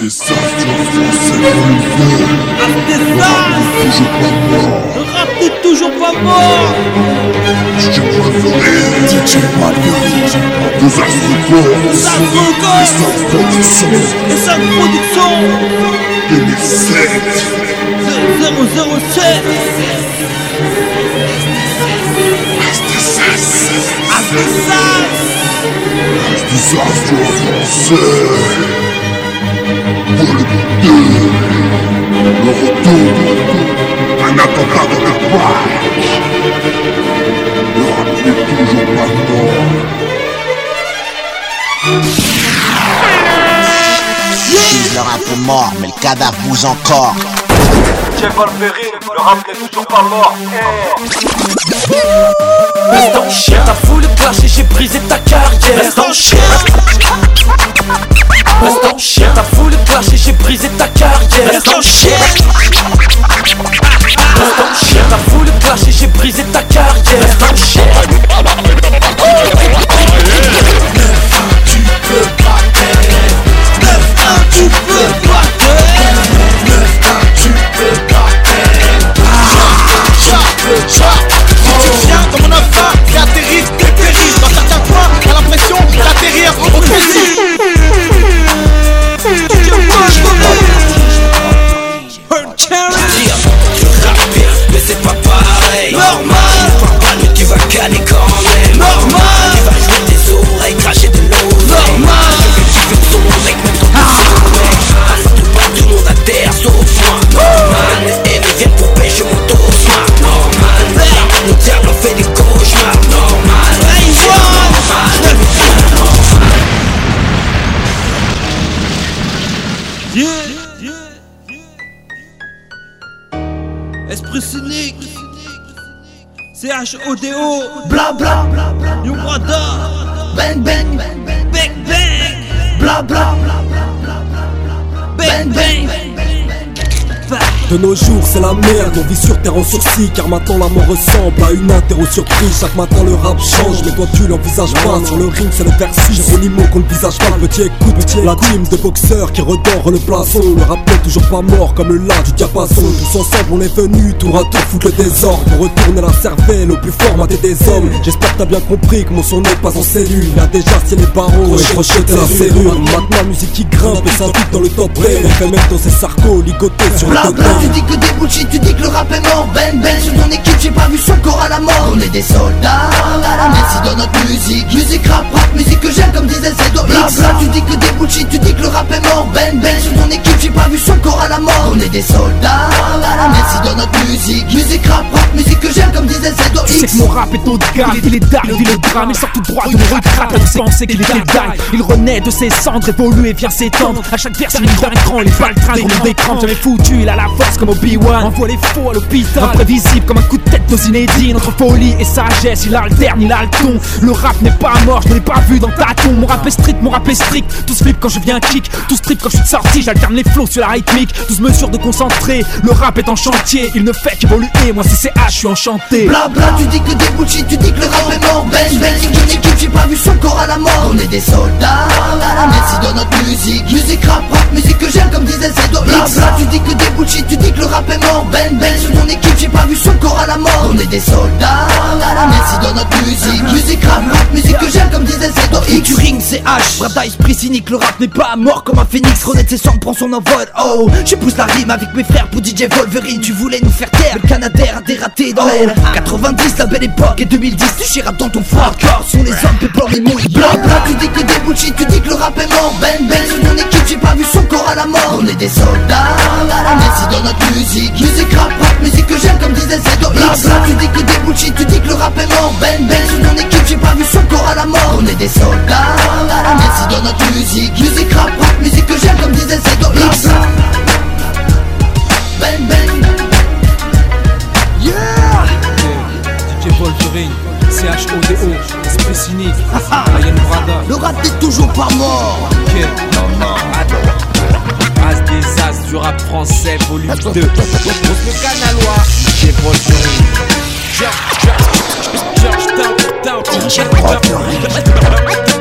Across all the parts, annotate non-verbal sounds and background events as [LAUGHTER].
des le français 2 Le toujours pas toujours pas mort DJ sans production Et sa production 2007 007 As des as Assassin Des as sur le français Volume 2 Le retour Un attentat de la page Le rap n'est toujours mort le mort, mais le cadavre bouge encore. Le rap n'est toujours pas mort. Reste en chien, t'as voulu clasher, j'ai brisé ta carrière. Reste en chien. Reste en chien, t'as voulu clasher, j'ai brisé ta carrière. Reste en chien. Reste en chien, t'as voulu clasher, j'ai brisé ta carrière. Reste en chien. Tu peux pas Tu Bla bla bla. Bla New Brother Bang bang. Bang bang. Bla bla. Bang bang De nos jours c'est la merde, on vit sur terre en sursis Car maintenant la mort ressemble à une interro surprise Chaque matin le rap change, mais toi tu l'envisages pas. Sur le ring c'est le versus, Géronimo qu'on le visage pas. Petit écoute, petit la team de boxeurs qui redore le blason. Le rap n'est toujours pas mort comme le la du diapason. Tous ensemble on est venus tour à tour foutre le désordre. Pour retourner la cervelle au plus formaté des hommes. J'espère que t'as bien compris que mon son n'est pas en cellule. Il a déjà scié les barreaux et crocheté la serrure. Maintenant la musique qui grimpe et s'invite dans le top 10 On fait même dans ses sarcos, ligotés sur le top tu dis que des bullshit, tu dis que le rap est mort. Ben ben, sur ton équipe, j'ai pas vu son corps à la mort. On est des soldats, merci dans notre musique. Musique rap, rap, musique que j'aime comme disait Zedo Bla tu dis que des bullshit, tu dis que le rap est mort. Ben ben, sur ton équipe, j'ai pas vu son corps à la mort. On est des soldats, merci dans notre musique. Musique rap, rap, musique que j'aime comme disait Zedo Tu sais que mon rap est haut de gamme, il est dark, il est drame, il sort tout droit de mon regrette à penser qu'il était dingue. Il renaît de ses cendres, évolue et vient s'étendre. À chaque verse, il est cran, il est pas le train, il jamais foutu, il a la force comme Obi-Wan. Envoie les faux à l'hôpital, imprévisible comme un coup de tête de Zinedine. Entre folie et sagesse, il alterne, il a le ton. Le rap n'est pas mort, je ne l'ai pas vu dans ta tombe. Mon rap est strict, mon rap est strict. Tous flip quand je viens kick, tous strip quand je suis sorti. J'alterne les flows sur la rythmique, 12 mesures de concentré. Le rap est en chantier, il ne fait qu'évoluer. Moi, c'est CH, je suis enchanté. Bla bla, tu dis que des bullshit, tu dis que le rap est mort Ben ben, sur ton équipe, j'ai pas vu son corps à la mort On est des soldats, merci dans notre musique Musique rap, rap, musique que j'aime comme disait Zedo Bla bla, tu dis que des bullshit, tu dis que le rap est mort. Ben ben, sur ton équipe, j'ai pas vu son corps à la mort. On est des soldats, merci dans notre musique. Musique rap, rap, musique que j'aime comme disait Zedo du ring c'est H. Brada esprit cynique, le rap n'est pas mort comme un phénix. Renaître ses cendres prend son envol. Oh, je pousse la rime avec mes frères pour DJ Wolverine. Tu voulais nous faire taire, le Canadair a dératé dans l'aile 90 la belle époque. Et 2010 tu chérap dans ton froid corps. Sont les hommes péplants les mots Bla bla, tu dis que des bullshit, tu dis que le rap est mort. Ben ben, sur ton équipe, j'ai pas vu son corps à la mort. On est des soldats, merci dans notre musique. Musique rap, rap, musique que j'aime comme disait Zedo Bla bla, tu dis que des bullshit, tu dis que le rap est mort. Ben ben, sur ton équipe, j'ai pas vu son corps à la mort. On est des soldats, merci dans notre musique. Musique rap, rap, musique que j'aime comme disait Zedo Bla bla Ben ben. Yeah. DJ Wolverine, C-H-O-D-O, esprit cynique, Ryan Brada, Le rap n'est toujours pas mort. Ok, français, volume 2. Le canalois, DJ Wolverine. DJ Wolverine.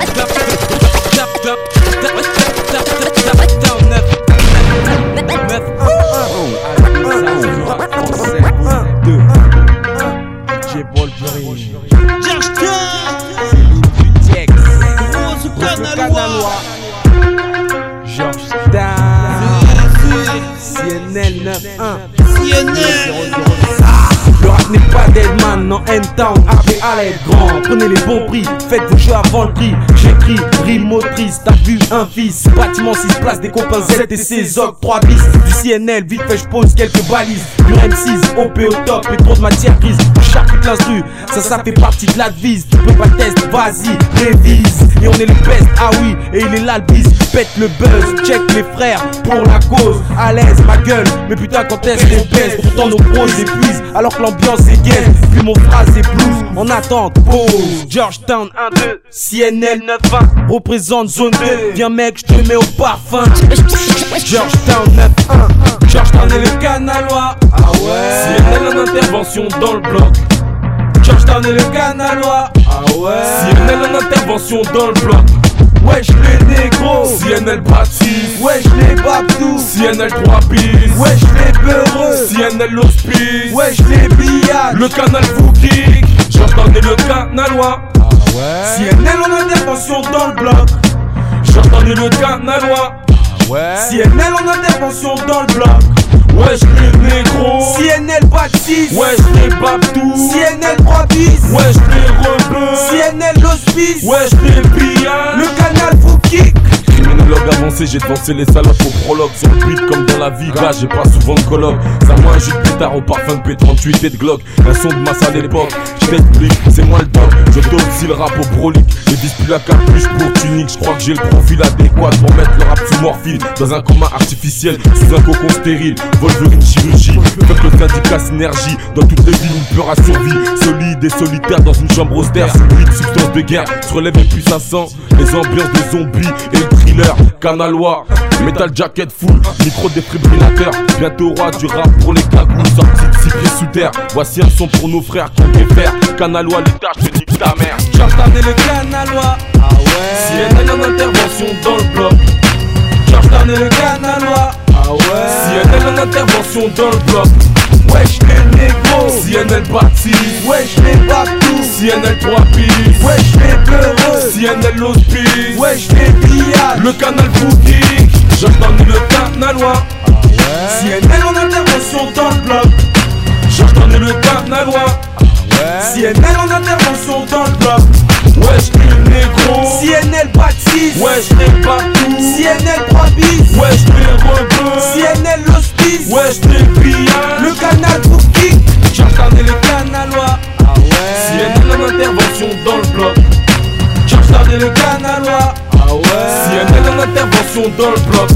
N-Town, appelez à grand Prenez les bons prix, faites vos jeux avant le prix. J'écris, rime motrice, t'as vu un fils. Bâtiment 6 places, des copains Z et ses 3 bis Du CNL, vite fait j'pose quelques balises Du M6, OP au top et trop de matière grise. Charcute l'instru, ça ça fait partie de la devise Tu peux pas test, vas-y, révise. Et on est le best, ah oui, et il est là le bis. Pète le buzz, check les frères, pour la cause. À l'aise, ma gueule, mais putain quand est-ce qu'on baisse? Pourtant nos pros épuisent, alors que l'ambiance est gaine. Puis mon phrase est blues, en attente, pause. Georgetown 1-2, CNL 9-20 Représente zone 2, viens mec, je te mets au parfum. Georgetown 9-1 Georgetown est le canalois Ah ouais. CNL en intervention dans le bloc. Georgetown est le canalois Ah ouais. CNL en intervention dans le bloc. Wesh les négros. CNL Baptiste Wesh les Babdou CNL 3 bis Wesh les beureux CNL l'hospice Wesh les billades Le canal Fouki J'entendais le canalois Ah ouais. CNL en intervention dans le bloc. J'entendais le canalois ouais. CNL en intervention dans le bloc Wesh les négros CNL Baptiste Wesh les Babdou CNL 3 bis Wesh les rebeux CNL l'hospice Wesh les billades Le canal Fouki Criminologue avancé, j'ai devancé les salopes au prologue. Sur le beat comme dans la vie, gars, j'ai pas souvent de colloque Ça moi un jus de pétard au parfum de P38 et de Glock. Un son de masse à l'époque, blick, c'est moi le top. Je aussi le rap au brolic Et vise plus la capuche pour tunique Je crois que j'ai le profil adéquat pour mettre le rap sous morphine Dans un coma artificiel, sous un cocon stérile. Wolverine chirurgie, fuck le syndicat synergie Dans toutes les villes le peur a survie Solide et solitaire dans une chambre austère. De substance de guerre, se relève et puis ça sent Les ambiances de zombies et le thriller Canalois, metal jacket full, micro défibrillateur. Bientôt roi du rap pour les cagoules Sorti de six pieds sous terre. Voici un son pour nos frères peut faire Canalois l'état, je te nique ta mère. Est le canalois Ah ouais. CNN en intervention dans le bloc. Est le canalois Ah ouais. CNN en intervention dans le bloc Wesh les négros. CNL Baptiste Wesh les Babdou CNL 3 bis Wesh les peureux. CNL l'hospice Wesh les billades Le canal Fouki J'entends le canalois Ah ouais CNL en intervention dans le bloc J'entends le canalois Ah ouais CNL en intervention dans le bloc Wesh les négros. CNL Baptiste Wesh les Babdou CNL 3 bis Wesh les rebeux. CNL Wesh les billades Le canal Fouki J'entendais le canalois. Ah ouais. CNL en intervention dans le bloc. J'entendais le canalois. Ah ouais. CNL en intervention dans le bloc.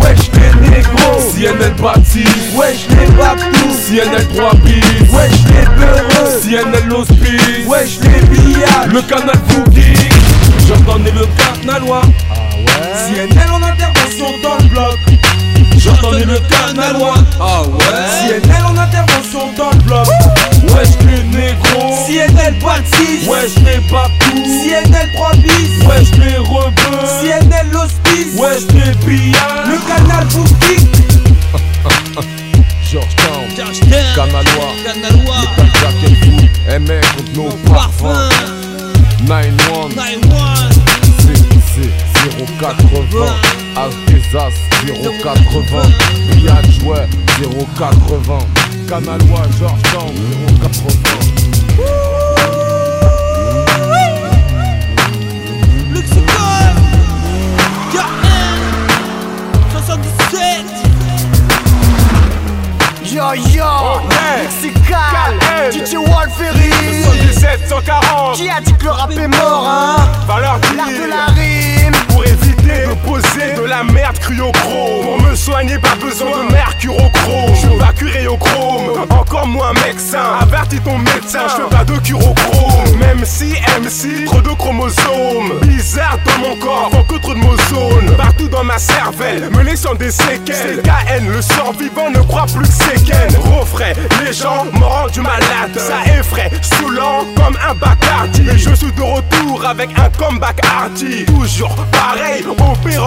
Wesh les négros. CNL Baptiste. Wesh les Babdou CNL 3 bis. Wesh les peureux. CNL l'hospice. Wesh les billades Le canal Fouki J'entendais le canalois. Ah ouais. CNL en intervention dans le bloc J'entendais le canalois Ah ouais. CNL en intervention dans le bloc Wesh les négros CNL Baptiste Wesh les Babdou CNL 3 bis Wesh les rebeux CNL l'hospice Wesh les billades Le canal Fouki [LAUGHS] Georgetown, Georgetown Canalois, Canalois Metal jacket full, MR contre nos Parfum parfums. 9-1, 9-1 c'est 080 As des As 080 Biatch ouais 080 Canalois Georgetown 080 Luxicol KM 77 Yo yo, Lexical, DJ Wolverine. 77 140 Qui a dit que le rap est mort hein? Valeur de la de la merde cryochrome. Pour me soigner pas besoin de mercurochrome. Je veux pas curer au chrome. Encore moins médecin. Avertis ton médecin Je fais pas de curochrome. Même si MC trop de chromosomes. Bizarre dans mon corps Faut que trop de mozones. Partout dans ma cervelle Me laissant des séquelles. CKN le sort vivant ne croit plus que c'est Ken. Les gens m'ont rendu malade. Ça effraie Saoulant comme un Bacardi. Et je suis de retour avec un comeback hardy. Toujours pareil, opérant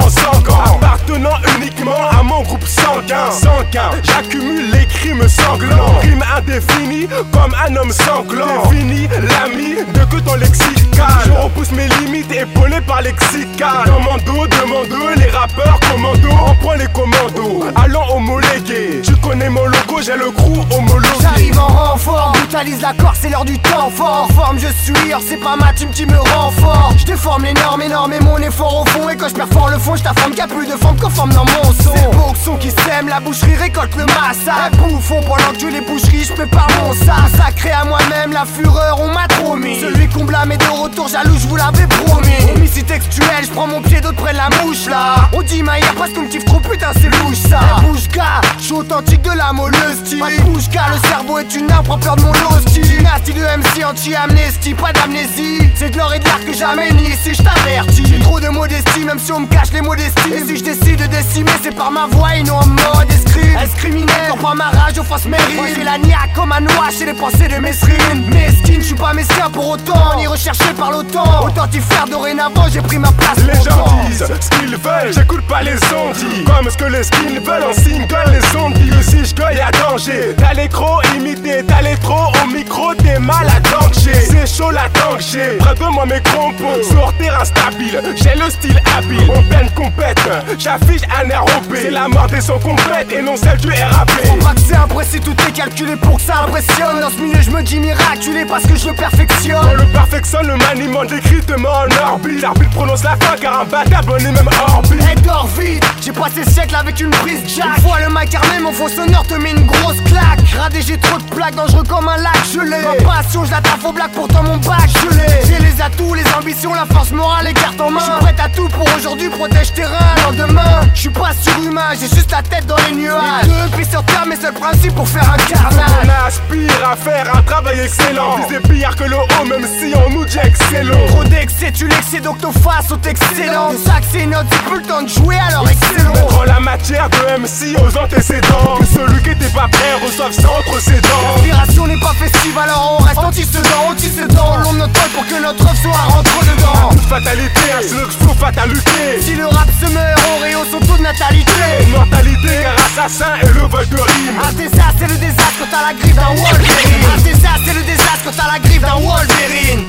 Appartenant uniquement à mon groupe sanguin. Sanguin, j'accumule les crimes sanglants. Rime indéfini comme un homme sanglant. Fini l'ami de que ton lexical. Je repousse mes limites épaulé par lexical. Dans mon dos, demande les rappeurs commando. On prend les commandos, allons homologuer. Tu connais mon logo, j'ai le crew homologué. J'arrive en renfort, brutalise la Corse, c'est l'heure du temps fort. Forme, je suis, or c'est pas ma team qui me rend fort. Je déforme les normes énormes et mon effort au fond. Et quand je perfore le fond, je t'affirme qu'il y a plus de forme dans mon son. C'est beau son qui sème, la boucherie récolte le massacre. Bouffon pendant que tu les boucheries, je prépare mon sac. Sacré à moi-même, la fureur, on m'a trop mis. Celui qu'on blâme est de retour jaloux, je vous l'avais promis. Homicide textuel, je prends mon pied d'autre près de la mouche là. On dit Maïa parce qu'on me kiffe trop, putain, c'est louche ça. Bouchka, je suis authentique de la molleuse, Pas de bouchka, le cerveau est une arme, prends peur de mon hostie. Dynastie de MC anti-amnesty, pas d'amnésie. C'est de l'or et de l'art que jamais ni ici, je t'avertis. J'ai trop de modestie, même si on me cache les Et si je décide de décimer, c'est par ma voix et non en mode escrime. Est criminel, pas ma rage aux fausses mérites? Moi j'ai la nia comme un noix chez les pensées de mesrine. Mesquine, je suis pas mesquin pour autant, ni recherché par l'OTAN. Autantifère dorénavant, j'ai pris ma place. Les gens disent ce qu'ils veulent, j'écoute pas les ondits Comme ce que les skins veulent en single, les ondits Si je gueule y'a danger, t'as l'écro imité, t'as les trop au micro, t'es mal à danger C'est chaud la près de moi mes crampons Sur terrain stable, j'ai le style habile En compète, j'affiche un ROP C'est la mort des sons complètes et non celle du RAP Faut pas que c'est imprécis, tout est calculé pour que ça impressionne. Dans ce milieu, je me dis miraculé parce que je le perfectionne. On le perfectionne, le maniement décrit te met en orbite L'arbitre prononce la fin car un bâtard bonnet même orbite Elle dort vite, j'ai passé le siècle avec une prise jack. Une fois le mic armé, mon faux sonore te met une grosse claque. Radé, j'ai trop de plaques, dangereux comme un lac, je l'ai. Ma passion, je la taffe au black, pourtant mon bac, je l'ai. J'ai les atouts, les ambitions, la force morale, les cartes en main. J'suis prête à tout pour aujourd'hui, protège tes reins. Lendemain, je suis pas surhumain, j'ai juste la tête dans les nuages. Deux pieds sur terre, mes seuls principes pour faire un carnage. On aspire à faire un travail excellent Viser pire que le haut même si on nous dit excellent Trop d'excès, tu l'excès, donc nos faces sont excellentes. Le sac, c'est notre, c'est plus le temps de jouer, alors excellent. Rends la matière de MC aux antécédents Que celui qui était pas prêt reçoive ça entre ses dents L'inspiration n'est pas festive, alors on reste anti-sedant, anti-sedant. Long de notre pour que notre œuvre soit rentre dedans. Toute fatalité, un slogan faut fatalité Si le rap se meurt, on rehausse son taux de natalité. Mortalité car assassin et le vol de rime Un désastre, c'est le désastre quand t'as la griffe d'un Wolverine. Un désastre, c'est le désastre quand t'as la griffe d'un Wolverine.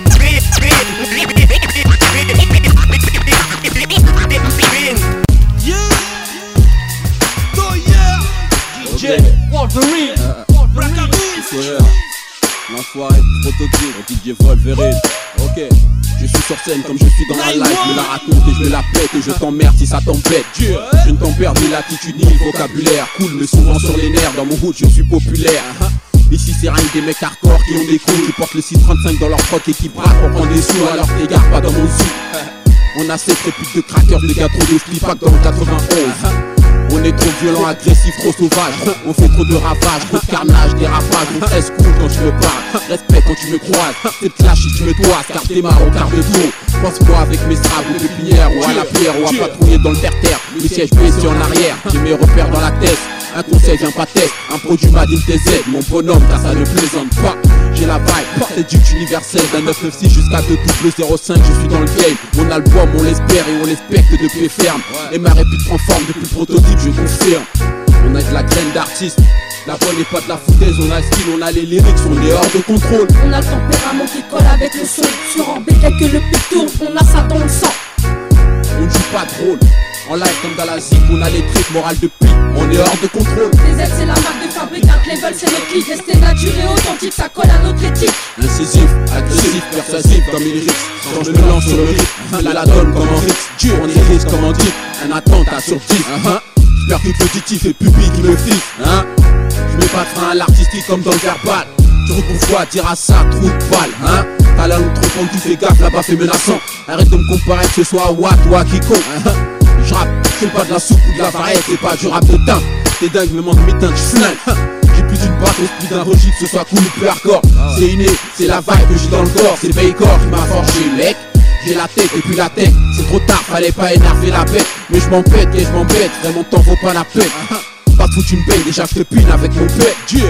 Yeah. Oh yeah. DJ Wolverine. Wolverine L'enfoiré, prototype, DJ Wolverine Ok, je suis sur scène comme je suis dans la live. Je me la raconte et je me la pète et je t'emmerde si ça t'embête. Je ne t'emmerde ni l'attitude ni le vocabulaire. Cool mais souvent sur les nerfs, dans mon hood je suis populaire. Ici c'est rien que des mecs hardcore qui ont des couilles Qui portent le 635 dans leur froc et qui braquent pour prendre des sous Alors t'égare pas dans mon zoo On a cette réplique de crackers, de trop de slip dans le 91 on est trop violent, agressif, trop sauvage. [LAUGHS] On fait trop de ravages, trop de carnage, des rapages On reste cool quand tu me parles, respect quand tu me croises. C'est clash si tu me toises, car t'es marrant, car de trop Pense-moi avec mes straps ou pépinières Ou à la pierre, ou à patrouiller dans le terre-terre. Le siège baissé en arrière, j'ai mes repères dans la tête. Un conseil vient pas test, un produit made in TZ Mon bonhomme car ça ne plaisante pas. J'ai la vibe, c'est duc universel. D'un 996 jusqu'à 2 double 05 Je suis dans le game, mon album on l'espère Et on l'expecte de pied ferme. Et ma répute prend forme depuis le prototype je confirme On a de la graine d'artiste la bonne n'est pas de la foutaise, on a le style, on a les lyrics, on est hors de contrôle. On a le tempérament qui colle avec le son. Sur un dès que le pic tourne, on a ça dans le sang. On ne joue pas de rôle. En live comme dans la zip, on a les trucs morales de pique, on est hors de contrôle. Les aides c'est la marque de fabrique, un level c'est notre clip. Rester naturel et authentique, ça colle à notre éthique. Incisif, agressif, persuasif comme il risque. Quand je me lance sur le rythme, la la donne comme un risque. Dieu, on est risque comme un type, un attentat sur 10. Percute l'auditif et public qui me fixe. Hein je mets pas de frein à l'artistique comme dans le verbal. Tu quoi? Dire à ça, trou de balle, hein T'as la langue trop tu fais gaffe, là-bas fait menaçant. Arrête de me comparer que ce soit Watt ou à quiconque. Hein je rappe, c'est pas de la soupe ou de la variette, c'est pas du rap de teint. T'es dingue, me manque mes teintes, je. J'ai plus d'une batte, plus d'un registre, que ce soit cool ou plus hardcore. C'est inné, c'est la vibe que j'ai dans le corps, c'est Baycore qui m'a forgé, mec. J'ai la tête et puis la tête, c'est trop tard, fallait pas énerver la bête. Mais je m'embête et je m'embête, vraiment t'en vaut pas la peine. Te foutre une baigne, déjà je te pine avec mon père. Yeah,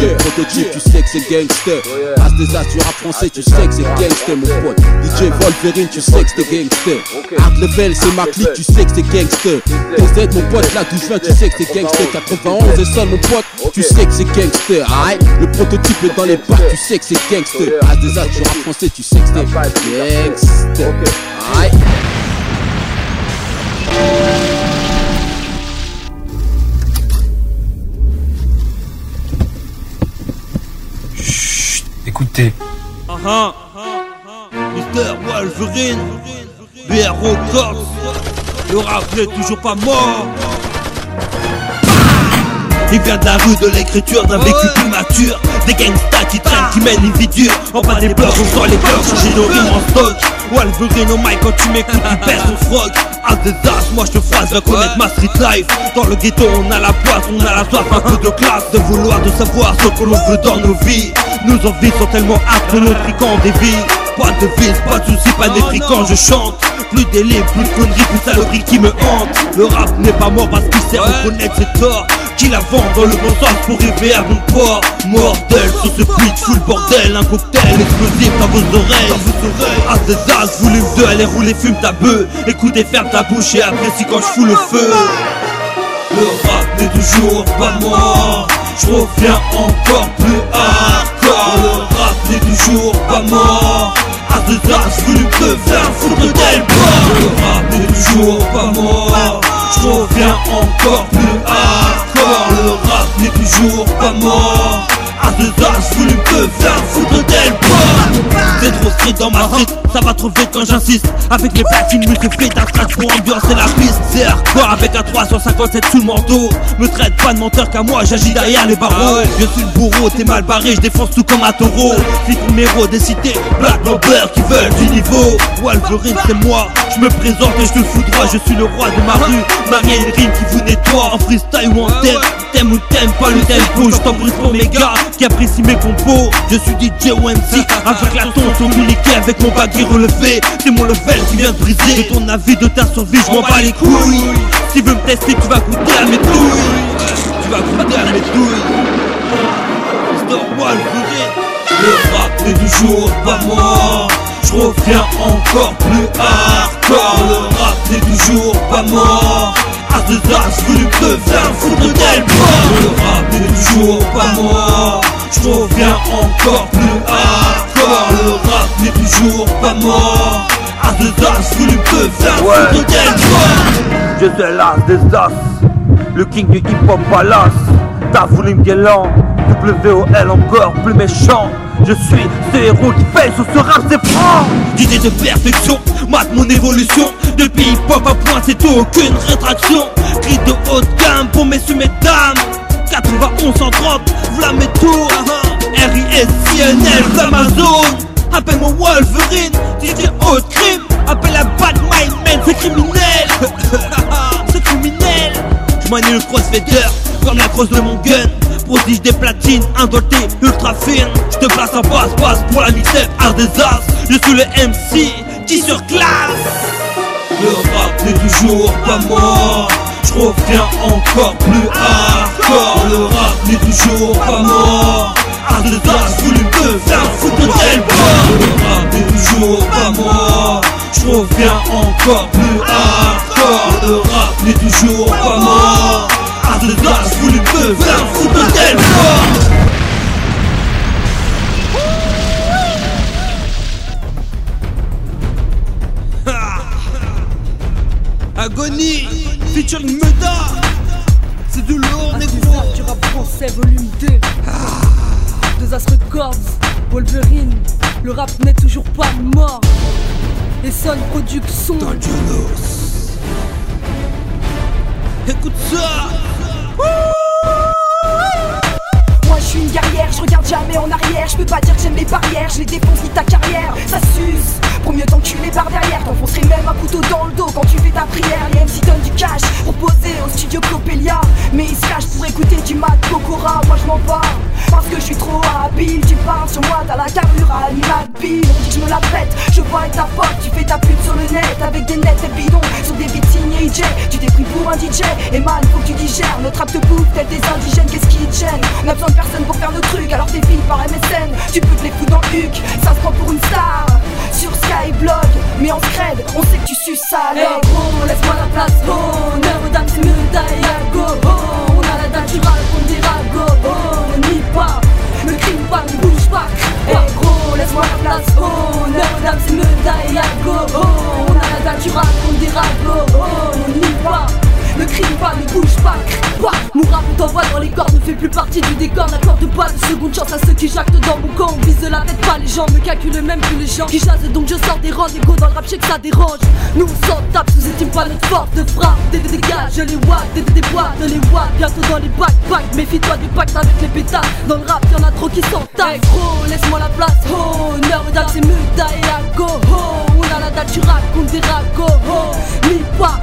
yeah. prototype, tu sais que c'est gangster. As des as du rap français, tu sais que c'est gangster, mon pote. DJ Wolverine, tu sais que c'est gangster. Hard level, c'est ma clique, tu sais que c'est gangster. TZ, mon pote, là d'où je viens, tu sais que c'est gangster. 91 et ça, mon pote, tu sais que c'est gangster. Aïe, le prototype est dans les bacs, tu sais que c'est gangster. As des as du rap français, tu sais que c'est gangster. Aïe. écoutez. Uh -huh. Mister Wolverine, BRO Corps, le rap toujours pas mort. Il vient de la rue de l'écriture, d'un vécu mature. Des gangsters qui traînent, qui mènent une vie dure En bas des pleurs, on sort les pleurs, changer nos rimes en stock Wolverine au mic quand tu m'écoutes, tu perds ton froc H2H, moi je te fasse, va connaître ma street life. Dans le ghetto on a la poisse, on a la soif, un peu de classe De vouloir, de savoir ce que l'on veut dans nos vies. Nos envies sont tellement âpres, notre trican des vies Pas de vis, pas de soucis, pas d'effrit oh quand je chante. Plus délire, plus de conneries, plus saloperies qui me hante Le rap n'est pas mort parce qu'il sait reconnaître ses torts. Qui la vend dans le bon sens pour rêver à bon port Mortel sur ce beat, full bordel Un cocktail explosif dans vos oreilles. Vos oreilles As des as, volume 2, allez rouler, fume ta bœuf. Écoutez, ferme ta bouche et apprécie quand je fous le feu. Le rap n'est toujours pas mort. Je reviens encore plus hardcore. Le rap n'est toujours pas mort. À deux as, voulu te faire foutre d'elle Le rap n'est toujours pas mort Je reviens encore plus hardcore. Le rap n'est toujours pas mort. À deux as, voulu te faire foutre d'elle C'est trop street dans ma street, ça va trop vite quand j'insiste. Avec mes platines, muscles fait un scratch pour ambiancer la piste. C'est hardcore avec un 357 sous le manteau. Me traite pas de menteur qu'à moi, j'agis derrière les barreaux. Je suis le bourreau, t'es mal barré, je défonce tout comme un taureau. Flic numéro des cités, Black Bomber qui veulent du niveau. Wolverine c'est moi, je me présente et je te fous droit Je suis le roi de ma rue, Marie une rime qui vous nettoie. En freestyle ou en thème, t'aimes ou t'aimes pas le tempo. [LAUGHS] Je t'en prie pour mes gars qui apprécient mes compos. Je suis DJ ou MC avec la tonte communiqué avec mon baggy relevé C'est mon level qui vient de briser. De ton avis, de ta survie, je m'en bats les couilles. Si veux me tester, tu vas goûter à mes douilles. Tu vas goûter à mes douilles. Wolverine Le rap n'est toujours pas mort Je reviens encore plus hardcore. Le rap n'est toujours pas mort à deux as, voulu te faire foutre d'elle Le rap n'est toujours pas mort Je reviens encore plus hardcore. Le rap n'est toujours pas mort À deux as, voulu te faire foutre d'elle Je suis l'as des as. Le king du hip-hop palace Ta volume lent WOL encore plus méchant. Je suis ce héros qui fait sur ce rap c'est franc. Idée de perfection, mate mon évolution. Depuis hip-hop à point c'est aucune rétraction. Cri de haute gamme pour messieurs mesdames 91 130, v'là mes tours. R.I.S.I.N.L. Amazon. Appelle-moi Wolverine, DJ haute crime. Appelle la Batman, man, c'est criminel. [LAUGHS] C'est criminel manie le crossfader comme la crosse de mon gun. Prodige des platines, indolté, ultra fine Je te place en passe-passe pour la mixtape art des as Je suis le MC qui surclasse. Le rap n'est toujours pas mort. Je reviens encore plus hardcore. Le rap n'est toujours pas mort. Art des as, voulu te faire foutre d'elle Le rap n'est toujours pas mort Je reviens encore plus hardcore. Le rap n'est toujours pas mort. À de glace, voulu me faire foutre d'elle Agonie, featuring Meda. C'est du lourd, négro. Du rap français, volume 2 Deux As Records, Wolverine Le rap n'est toujours pas mort Et Son Production Écoute ça. Moi je suis une guerrière, je regarde jamais en arrière. Je peux pas dire que j'aime les barrières, je les défonce ni ta carrière. Ça s'use, pour mieux t'enculer par derrière T'enfoncerai même un couteau dans le dos quand tu fais ta prière. Les MC donnent du cash pour poser au studio Coppelia. Mais ils se cachent pour écouter du mat Kokora Moi je m'en bats, parce que je suis trop habile Tu parles sur moi, t'as la carrure animal pile On dit que je me la pète, je vois ta pote Tu fais ta pute sur le net avec des nets et bidons Sur des beats signés DJ Tu t'es pris pour un DJ Et man faut que tu digères. Notre rap te bouffe tel des indigènes Qu'est-ce qui te gêne? On a besoin de personne pour faire nos trucs Alors t'es filles par MSN Tu peux te les foutre dans le huc Ça se prend pour une star. Sur Skyblog Mais en scred On sait que tu suces ça gros laisse-moi la place Oh médaille à go Oh on a la date tu racontes des pas Ne crie pas ne bouge pas. Eh gros laisse-moi la place Oh aux dames c'est médaille à go Oh on a la date tu racontes des ragots. Oh nie pas ne crie pas, ne bouge pas, quoi Mourra on t'envoie dans les cordes, ne fait plus partie du décor. N'accorde pas de seconde chance à ceux qui jactent dans mon camp. On vise de la tête pas les gens, me calculent même plus les gens. Qui jasent donc je sors des rangs, go dans le rap, je que ça dérange. Nous on s'en tape, sous-estime pas notre force de frappe. Des dégâts, je les vois, des boîtes, de les vois. Bientôt dans les backpacks, méfie-toi du pacte avec les pétards Dans le rap, y'en a trop qui s'en tapent. Gros, laisse-moi la place, oh Honneur aux dates, c'est médaille à go, oh On a la date, tu racontes des ragots, oh Ni pas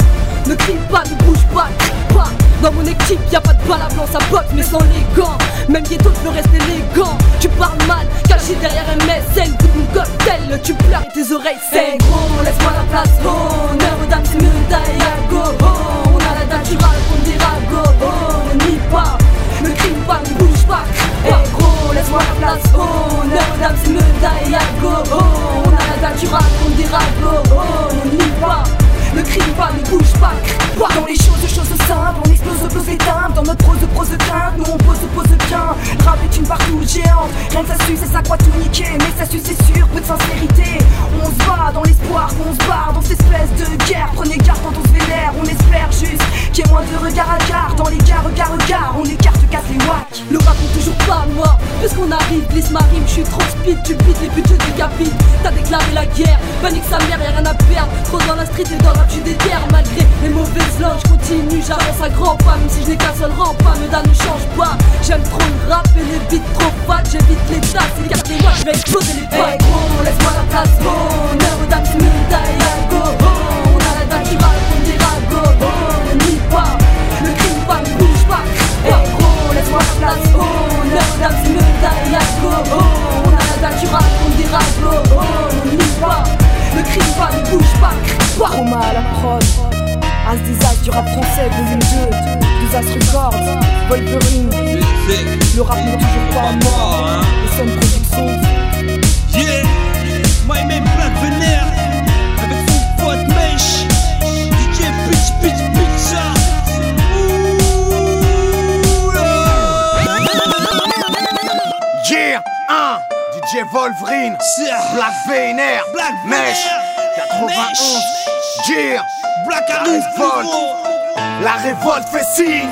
ne crie pas, ne bouge pas, crie pas. Dans mon équipe y'a pas de blanc, ça boxe mais sans les gants. Même Ghetto peut rester élégant Tu parles mal, caché derrière MSN Tout mon cocktail, tu pleures et tes oreilles saignent gros, laisse-moi la place, Honneur aux dames, c'est go, oh On a la date, tu racontes des ragots, oh Ne nie pas, ne crie pas, ne bouge pas, crie pas gros, laisse-moi la place, oh aux dames, c'est go, oh On a la date, tu racontes des ragots, oh Ne nie pas ne crie pas, ne bouge pas, crie pas. Dans les choses, choses simples, on explose, explose les timbres Dans notre prose, prose crainte, nous on pose, pose bien Une partout géante, rien que ça suce et ça croit tout niquer. Mais ça suce c'est sûr, peu de sincérité. On se bat dans l'espoir qu'on se barre dans cette espèce de guerre. Prenez garde quand on se vénère, on espère juste Qu'il y ait moins de regard à regard Dans les gars, regard, regard, on écarte, casse les wacks Le rap est toujours pas moi, puisqu'on arrive, glisse ma rime Je suis trop speed, tu pites les budgets décapites T'as déclaré la guerre, panique sa mère, y'a rien à perdre. Trop dans la street et dans le rap, tu déterre Malgré les mauvaises langues, je continue, j'avance à grands pas. Même si je n'ai qu'un seul rang, pas me ne change pas. J'aime trop le rap et les beats trop fat J'évite les tasses, les watts, je vais exploser les pattes gros, laisse-moi la place, oh dames, c'est médaille à go, On a la date qui raconte des ragots, oh Ne nie pas, ne crie pas, ne bouge pas, pas gros, laisse-moi la place, oh dames, c'est médaille à go, On a la date qui raconte des ragots, oh Ne nie pas, ne crie pas, ne bouge pas, crie pas. Chroma à la prod As des as du rap français, volume 2 Des as records, Wolverine. Le rap n'est toujours pas mort Le son production. Yeah, my man Black Vénère avec son pote Mèche, DJ Pitch Pitch Pizza. Yeah, 1 DJ Wolverine, Black Vénère, Black Mèche, 91, Yeah, Black la révolte, la révolte fait signe,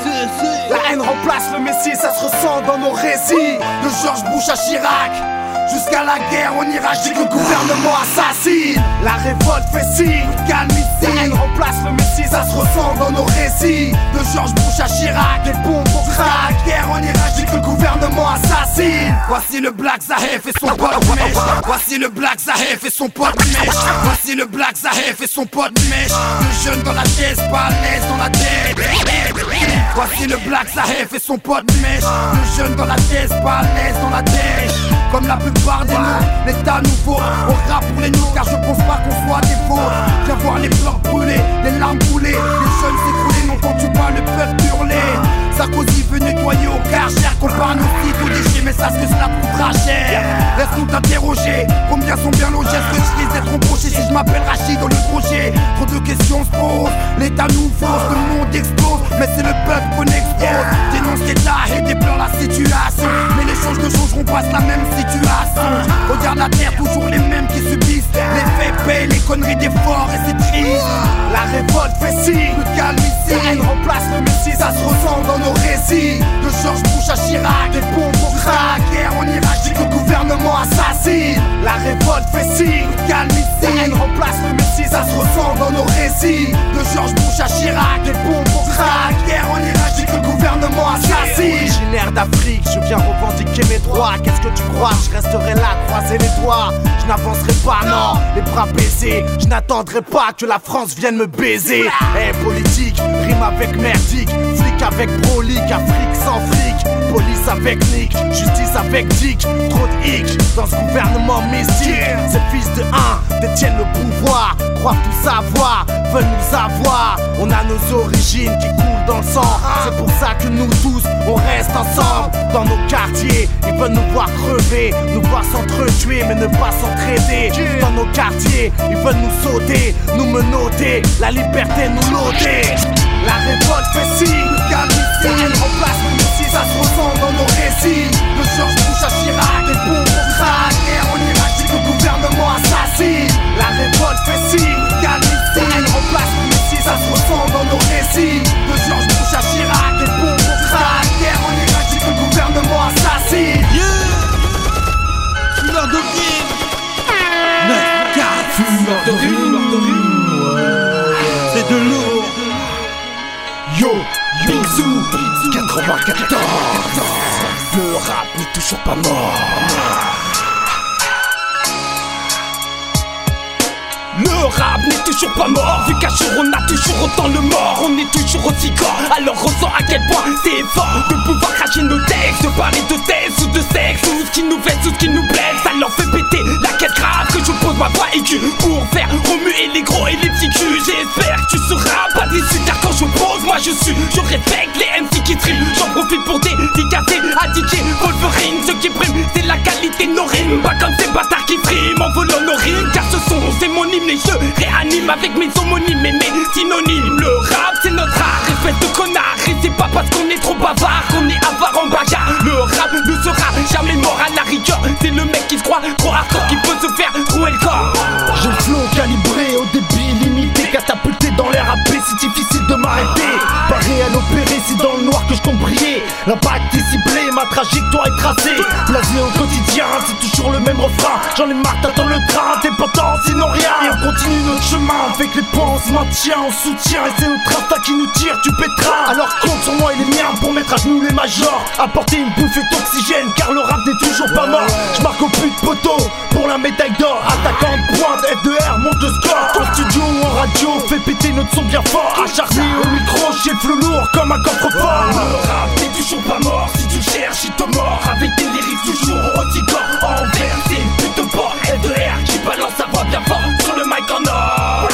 la haine remplace le messie, ça se ressent dans nos récits, de Georges Bush à Chirac. Jusqu'à la guerre, on ira, je le gouvernement assassine. La révolte fait signe, calme ici. Remplace le messie, ça se ressent dans nos récits. De Georges Bush à Chirac, les bombes au crack. La guerre, on ira, je le gouvernement assassine. Voici le Black Zahef et son pote mèche. Voici le Black Zahef et son pote mèche. Voici le Black Zahef et son pote mèche. Le jeune dans la tête, pas l'aise dans la tête. Voici le Black Zahef et son pote mèche. Le jeune dans la tête, pas l'aise dans la tête. Comme la plupart des noms, l'état nouveau. On rappe pour les nous car je pense pas qu'on soit des faux. Viens voir les fleurs brûler, les larmes couler, les jeunes s'écrouler, n'entends-tu pas le peuple hurler Sarkozy veut nettoyer au cher qu'on parle aussi aux déchets, mais sache que cela coûtera cher. Laisse-nous t'interroger, combien sont bien logés, est-ce que je risque d'être embauché si je m'appelle Rachid dans le projet? Trop de questions se posent, l'état nous force, le monde explose, mais c'est le peuple qu'on expose. Dénonce l'état et déplore la situation, mais les choses c'est la même situation. Regarde la terre, toujours les mêmes qui subissent les faits payent les conneries des forts et c'est triste. La révolte fait signe, le calme ici, la haine remplace le messie, ça se ressent dans nos récits. De Georges Bush à Chirac, les bombes au crack, guerre en Irak, gouvernement assassine. La révolte fait signe, calme ici, la remplace le messie, ça se ressent dans nos récits. De Georges Bush à Chirac, les bombes au crack, guerre en Irak, le gouvernement assassine. Originaire d'Afrique, je viens revendiquer mes droits. Qu'est-ce que tu crois? Je resterai là, croiser les doigts. Je n'avancerai pas, non, les bras baissés. Je n'attendrai pas que la France vienne me baiser. Eh, politique, rime avec merdique. Flic avec brolique, Afrique sans fric. Police avec Nick, justice avec Dick. Trop de hic dans ce gouvernement mystique. Ces fils de 1 détiennent le pouvoir. croient tout savoir, veulent nous avoir. On a nos origines qui coulent dans le sang. C'est pour ça que nous tous, on reste ensemble. Dans nos quartiers, ils veulent nous voir crever, nous voir s'entretuer, mais ne pas s'entraider. Dans nos quartiers, ils veulent nous sauter, nous menotter, la liberté nous loter. La révolte fait signe, ici, elle remplace ici, ça se ressent dans nos récits. De Georges Bush à Chirac, crâne, guerre en Irak, le gouvernement assassine. La révolte fait signe, ici, elle remplace ici, ça se ressent dans nos récits. De Georges Bush à Chirac, crâne, guerre en Irak, le gouvernement assassine. Fumeur de rime 9-4 Fumeur de rime, C'est de lourd Yo, Big 94 Le rap n'est toujours pas mort Le rap n'est toujours pas mort. Vu qu'à jour on a toujours autant le mort On est toujours aussi corps. Alors ressent à quel point c'est fort De pouvoir cracher nos textes De parler de thèse ou de sexe. Ou ce qui nous fait ou ce qui nous blesse Ça leur fait péter la quête grave Que je pose ma voix aiguë Pour faire remuer les gros et les petits culs. J'espère que tu seras pas déçu Car quand je pose moi je suis Je respecte les MC qui triment. J'en profite pour dédicacer à DJ Wolverine. Ce qui prime c'est la qualité de nos rimes. Pas comme ces bâtards hymne et je réanime avec mes homonymes et mes synonymes. Le rap c'est notre art, espèce de connard Et c'est pas parce qu'on est trop bavard qu'on est avare en bagarre. Le rap ne sera jamais mort à la rigueur C'est le mec qui se croit trop hardcore qui peut se faire trouer le corps. J'ai le flow calibré au débit limité Catapulté dans l'air AP c'est difficile de m'arrêter. Pas réel opéré c'est dans le noir que je briller L'impact ciblé, ma trajectoire est tracée. Blasé au quotidien, c'est toujours le même refrain. J'en ai marre d'attendre le train, t'es potent sinon rien. Et on continue notre chemin, avec les points on se maintient, on soutient. Et c'est notre instinct qui nous tire, tu pétras Alors compte sur moi et les miens pour mettre à genoux les majors. Apporter une bouffée d'oxygène car le rap n'est toujours pas mort. Je marque au de poteau pour la médaille d'or. Attaquant de pointe, F2R, monte le score. En studio ou en radio, fait péter notre son bien fort. Acharné au micro, j'ai flou lourd comme un coffre-fort. Le rap n'est toujours pas mort, si tu il te mord Avec des lyrics toujours aussi corps Envers c'est une pute de porc F2R qui balance sa voix bien fort sur le mic en or.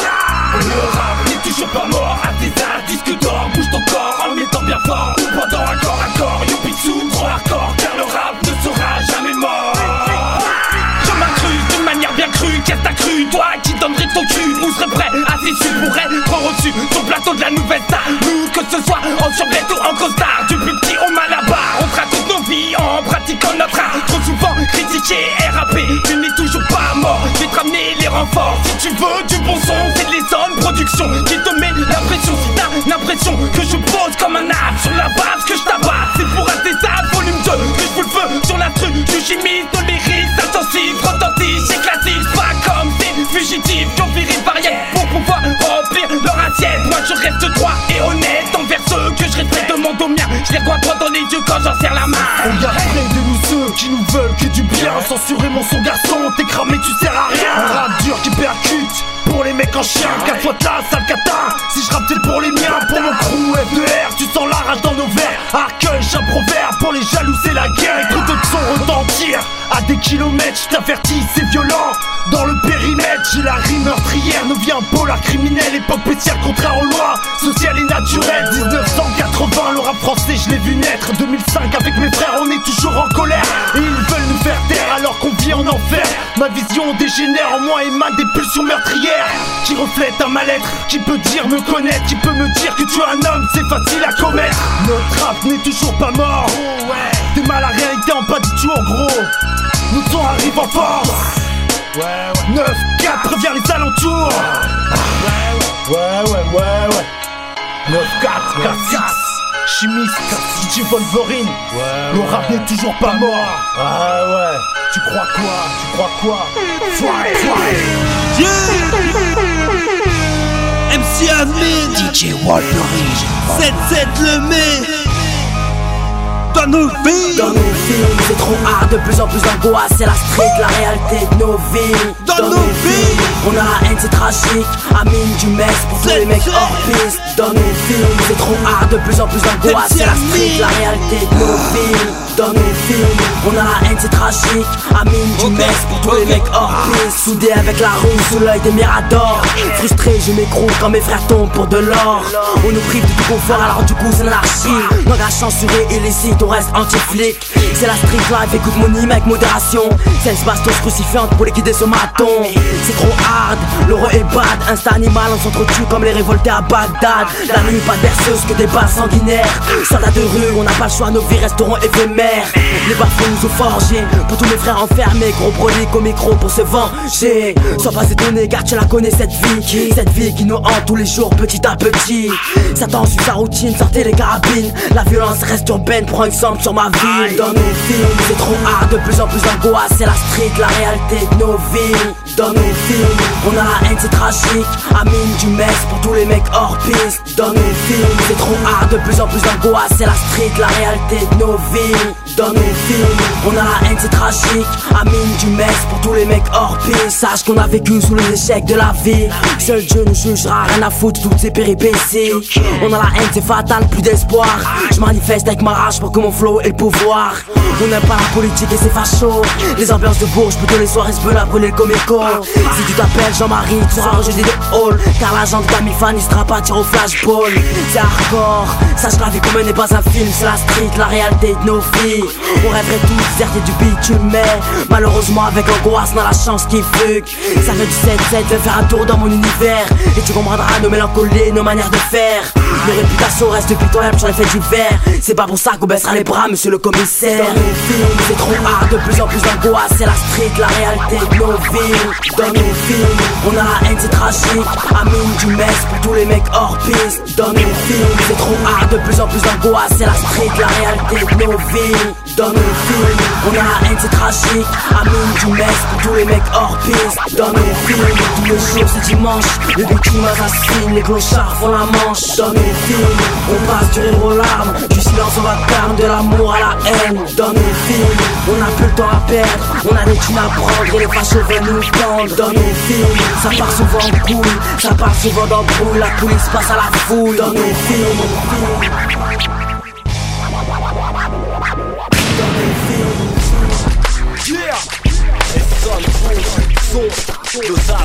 Le rap n'est toujours pas mort. À tes disque d'or, bouge ton corps en mettant bien fort. Pendant un corps à corps, yo pixou, trop hardcore. Car le rap ne sera jamais mort. Je m'incruse d'une manière bien crue, qu'est-ce t'as cru Toi qui donnerais ton cul, ou serais prêt à s'essuyer pour elle Prends au-dessus ton plateau de la nouvelle star Nous que ce soit en survêt ou en costard. Du plus pratiquant notre art. Trop souvent critiqué et rappé, il n'est toujours pas mort. Te ramener les renforts, si tu veux du bon son C'est de l'Essonne Production qui te met la pression. Si t'as l'impression que je pose comme un arbre sur la base que je tabasse C'est pour rester ça, volume 2, que je fous le feu sur la truc Du chimiste, de lyrics, intensif, retentis, c'est classique Pas comme ces fugitifs qui ont viré barrière Pour pouvoir remplir leur assiette. Moi je reste droit et honnête envers ceux que je respecte. Demande aux miens Je les vois droit dans les yeux quand j'en serre la main ceux qui nous veulent que du bien. Censurer mon son garçon, t'es cramé, tu sers à rien. Un rap dur qui percute pour les mecs en chien, quatre fois ta sale catin Si je rappe pour les miens, pour mon crew F2R Tu sens la rage dans nos verres. Arcueil, un proverbe, pour les jaloux c'est la guerre. Écoute le son retentir à des kilomètres. Je t'avertis c'est violent dans le périmètre. J'ai la rime meurtrière, nous vient un polar criminel. Époque spéciale dégénère en moi émane des pulsions meurtrières Qui reflètent un mal-être, qui peut dire me connaître Qui peut me dire que tu es un homme, c'est facile à commettre. Notre rap n'est toujours pas mort T'es mal à réalité en pas du tout en gros. Nous son arrive en force. Ouais, ouais. 9-4 prévient les alentours. Ouais, ouais, ouais, ouais, ouais. 9-4, 4-6. Chimiste, DJ Wolverine. Le rap n'est toujours pas mort. Ah ouais. Tu crois quoi? Tu crois quoi? Soirée, MC Ahmed. DJ Wolverine. 7-7 le mai Dans nos vies Dans nos c'est trop hard, de plus en plus d'angoisse, c'est la street, la réalité de nos vies. Dans nos vies, on a la haine, c'est tragique. Amine du mess pour tous les mecs hors piste. Dans nos films, c'est trop hard, de plus en plus d'angoisse, c'est la street, la réalité de nos vies. Dans films On a la haine c'est tragique. Amine du mess pour tous les mecs hors piste. Soudés avec la rue sous l'œil des miradors. Frustré je m'écroule quand mes frères tombent pour de l'or. On nous prive de tout confort alors du coup c'est l'anarchie. Langage censuré illicite on reste anti-flic. C'est la street life écoute mon hymne avec modération. C'est une bastos crucifiante pour liquider ce maton C'est trop hard, l'heureux est bad. Instant animal on s'entretue comme les révoltés à Bagdad. La nuit pas berceuse que des balles sanguinaires. Soldats de rue on n'a pas le choix nos vies resteront éphémères Les bas nous ont forgés Pour tous mes frères enfermés Gros proliques au micro pour se venger. Sois pas étonné car tu la connais cette vie. Cette vie qui nous hante tous les jours petit à petit. Satan suit sa routine sortez les carabines. La violence reste urbaine prends exemple sur ma vie Dans nos films c'est trop hard de plus en plus d'angoisse. C'est la street la réalité de nos vies Dans nos films on a la haine c'est tragique. Amine du mess pour tous les mecs hors piste. Dans nos films c'est trop hard de plus en plus d'angoisse. C'est la street la réalité de nos vies dans nos films On a la haine c'est tragique. Amine du mess pour tous les mecs hors piste Sache qu'on a vécu sous les échecs de la vie. Seul Dieu nous jugera, rien à foutre toutes ces péripéties. On a la haine c'est fatal, plus d'espoir. Je manifeste avec ma rage pour que mon flow ait le pouvoir. On n'aime pas la politique et c'est facho. Les ambiances de Bourges, plutôt les soirées se à brûler le comico Si tu t'appelles Jean-Marie, tu seras rejeté des halls Car l'agent de Fan il sera pas tiré au flashball. C'est hardcore, sache la vie comme n'est pas un film C'est la street, la réalité de nos vies on rêverait tous certes du bitume Mais malheureusement avec l'angoisse on a la chance qui fugue. Ça fait du 7-7, viens faire un tour dans mon univers. Et tu comprendras nos mélancolies, nos manières de faire. Nos réputations restent pitoyables sur les faits divers. C'est pas pour ça qu'on baissera les bras monsieur le commissaire. Dans nos films c'est trop hard, de plus en plus d'angoisse. C'est la street, la réalité de nos villes. Dans nos films on a la haine c'est tragique. Amine du mess pour tous les mecs hors piste. Dans nos films c'est trop hard, de plus en plus d'angoisse. C'est la street, la réalité de nos villes dans nos films On a la haine c'est tragique. Amine du mess pour tous les mecs hors piste. Dans nos films Tous les jours c'est dimanche. Les victimes assassinent Les clochards font la manche. Dans nos films On passe du rire aux larmes. Du silence au vacarme De l'amour à la haine. Dans nos films On a plus le temps à perdre. On a des thunes à prendre Et les fachos veulent nous prendre Dans nos films Ça part souvent en couille. Ça part souvent d'embrouille La police passe à la fouille Dans nos films sword. De sa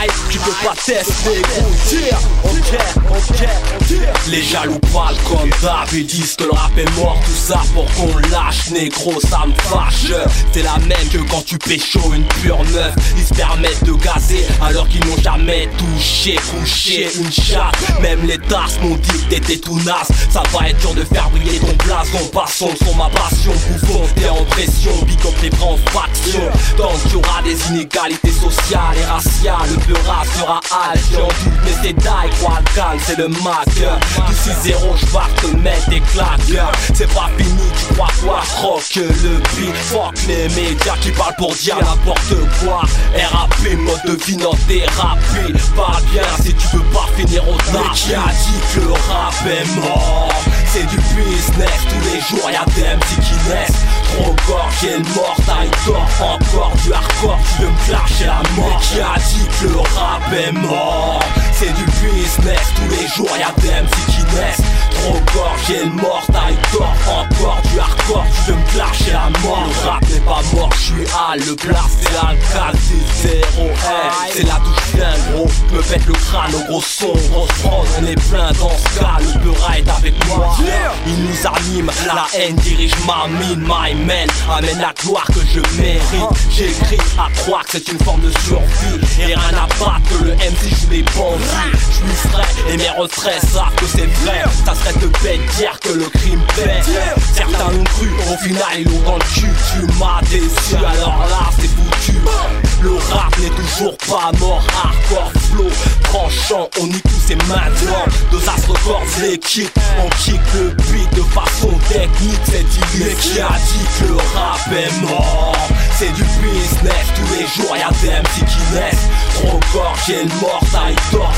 Aïe, tu peux pas tester, gros tir Ok, ok, ok Les jaloux parlent comme d'hab et disent que le rap est mort Tout ça pour qu'on lâche, négro, ça me fâche. C'est la même que quand tu pécho une pure meuf. Ils se permettent de gazer alors qu'ils n'ont jamais touché, couché une chatte. Même les tasses m'ont dit que t'étais tout naze. Ça va être dur de faire briller ton blason Passons sont ma passion, bouffon, t'es en pression. Big up les bras en Tant qu'il y aura des inégalités sociales et raciales Le pleura sera hal. J'en doute mais c'est die, quoi calme, c'est le mac Du 6-0 je te mettre des claques C'est pas fini, tu crois quoi Rock le beat, fuck les médias qui parlent pour dire n'importe quoi. RAP, mode de vie non thérapie. Parle bien si tu veux pas finir au Mais qui a dit que le rap est mort C'est du business, tous les jours y'a des MC qui naissent. Trop gorgé le mort, tort, encore du hardcore Tu veux me clasher la mort. Qui a dit que le rap est mort? C'est du business, tous les jours y'a des MC qui naissent Trop gorgé le mort, tort, encore du hardcore Tu veux me clasher la mort. Le rap n'est pas mort, je suis à le place C'est l'alcal, c'est zéro hey, C'est la douche bien gros, me pète le crâne au gros son Grosse prod, on est plein dans ce cas Le beurre est avec moi. Il nous anime, la haine dirige ma mine, my man. Amène la gloire que je mérite. J'écris à croire que c'est une forme de survie. Et rien à battre que le MC joue les bandits Je suis frais et mes retraits savent que c'est vrai. Ça serait te bête dire que le crime paie. Certains l'ont cru, au final ils l'ont dans cul Tu m'as déçu alors là c'est foutu. Le rap n'est toujours pas mort Hardcore flow, tranchant, on y tous et maintenant Deux as records l'équipe, on kick le beat de façon technique C'est illicite qui a dit que le rap est mort? C'est du business, tous les jours y'a des MC qui naissent. Trop gorgé le mort, taille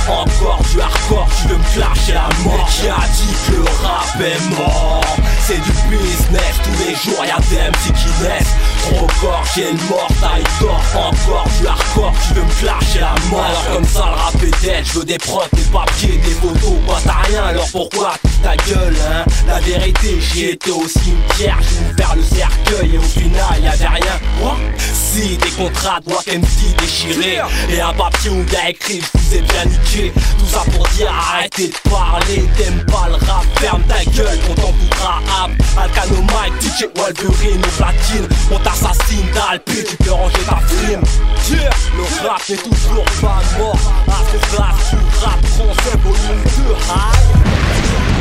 encore du hardcore. Tu veux me clasher la mort. Qui a dit le rap est mort. C'est du business, tous les jours y'a des MC qui naissent Trop gorgé le mort, taille d'or, encore du hardcore Tu veux me clasher la mort Alors comme ça le rap est dead, je veux des preuves, des papiers, des photos, quoi t'as rien, alors pourquoi ta gueule, hein? La vérité, j'y étais au cimetière, j'ai ouvert le cercueil et au final y'avait rien. Quoi? Si, des contrats de Wakenty déchirés et un papier où bien écrit, je vous ai bien niqué. Tout ça pour dire arrêtez de parler, t'aimes pas le rap, ferme ta gueule, on t'en voudra ap. Alcano Mike, DJ Wolverine, platine, on t'assassine, t'as le tu peux ranger ta frime. Yeah, le rap n'est toujours pas mort, tu rap français, volume 2, high.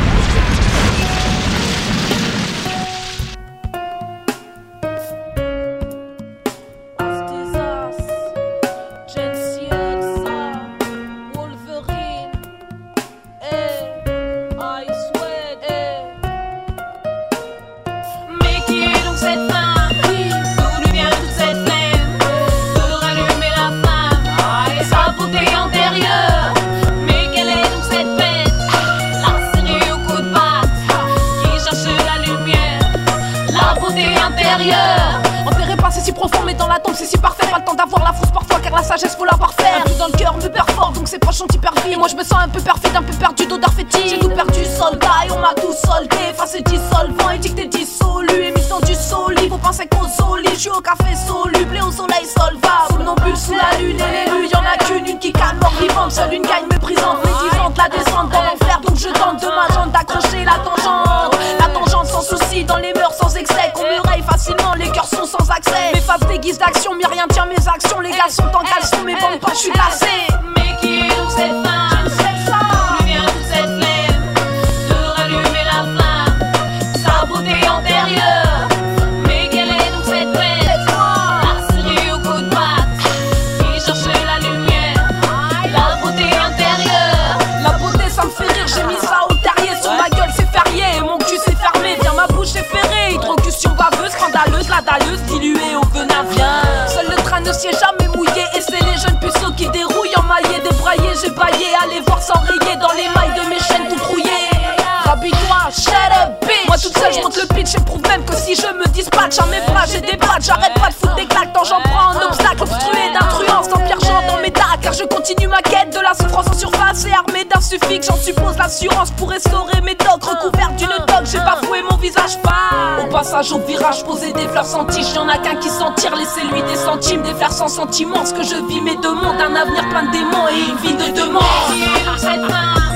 C'est si profond, mais dans la tombe, c'est si parfait. Pas le temps d'avoir la frousse parfois, car la sagesse faut la parfaire. Un dans le cœur me perfore, donc c'est proches sont hyper vie. Et moi je me sens un peu perfide, un peu perdu d'odeur fétide. J'ai tout perdu, soldat, et on m'a tout soldé. Face et dissolvant, et dit que t'es dissolu. Émission du solide, faut penser qu'au solide. Je suis au café soluble et au soleil solvable. Somnambule sous la lune et les rues, y'en a qu'une, une qui calme mort vivante. Seule une gagne méprisante, médisante, la descente dans l'enfer. Donc je tente de ma jambe d'accrocher la tangente. La tangente sans souci, dans les mœurs sans excès. Qu'on me raye facilement, les cœurs sont sans accès. Mes faves déguisent d'action, mais rien tient mes actions. Les gars sont en caleçon, mes bandes pas, je suis lassé. Mais qui est donc cette femme? D'où lui vient toute cette flemme? De rallumer la flamme. Sa beauté antérieure. Mais quelle est donc cette bête La série au coup de patte. Qui cherche la lumière. La beauté intérieure. La beauté ça me fait rire, j'ai mis ça au terrier. Sur ma gueule c'est et mon cul c'est fermé. Bien ma bouche est ferrée, hydrocution baveuse, scandaleuse La dalleuse Sied jamais mouillé. Et c'est les jeunes puceaux qui dérouillent Emmaillés, débraillés, j'ai baillé Allez voir s'enrayer dans les mailles de mes chaînes tout trouillées Rabille-toi, shut up Moi toute seule je monte le pitch J'éprouve même que si je me dispatche À mes bras j'ai des pattes, j'arrête pas de foutre des claques Tant j'en prends un obstacle obstrué d'influence Sans pierre dans mes dagues Car je continue ma quête de la souffrance en surface. Et armé d'un suffixe J'en suppose l'assurance pour essorer mes dogs Recouvert d'une toque, j'ai bafoué mon visage pas Au passage au virage, poser des fleurs sans tige Y'en a qu'un qui s'en tire, laissez-lui des centimes Des fleurs sans sentiment, ce que je vis mes deux mondes Un avenir plein de démons et une vie de demande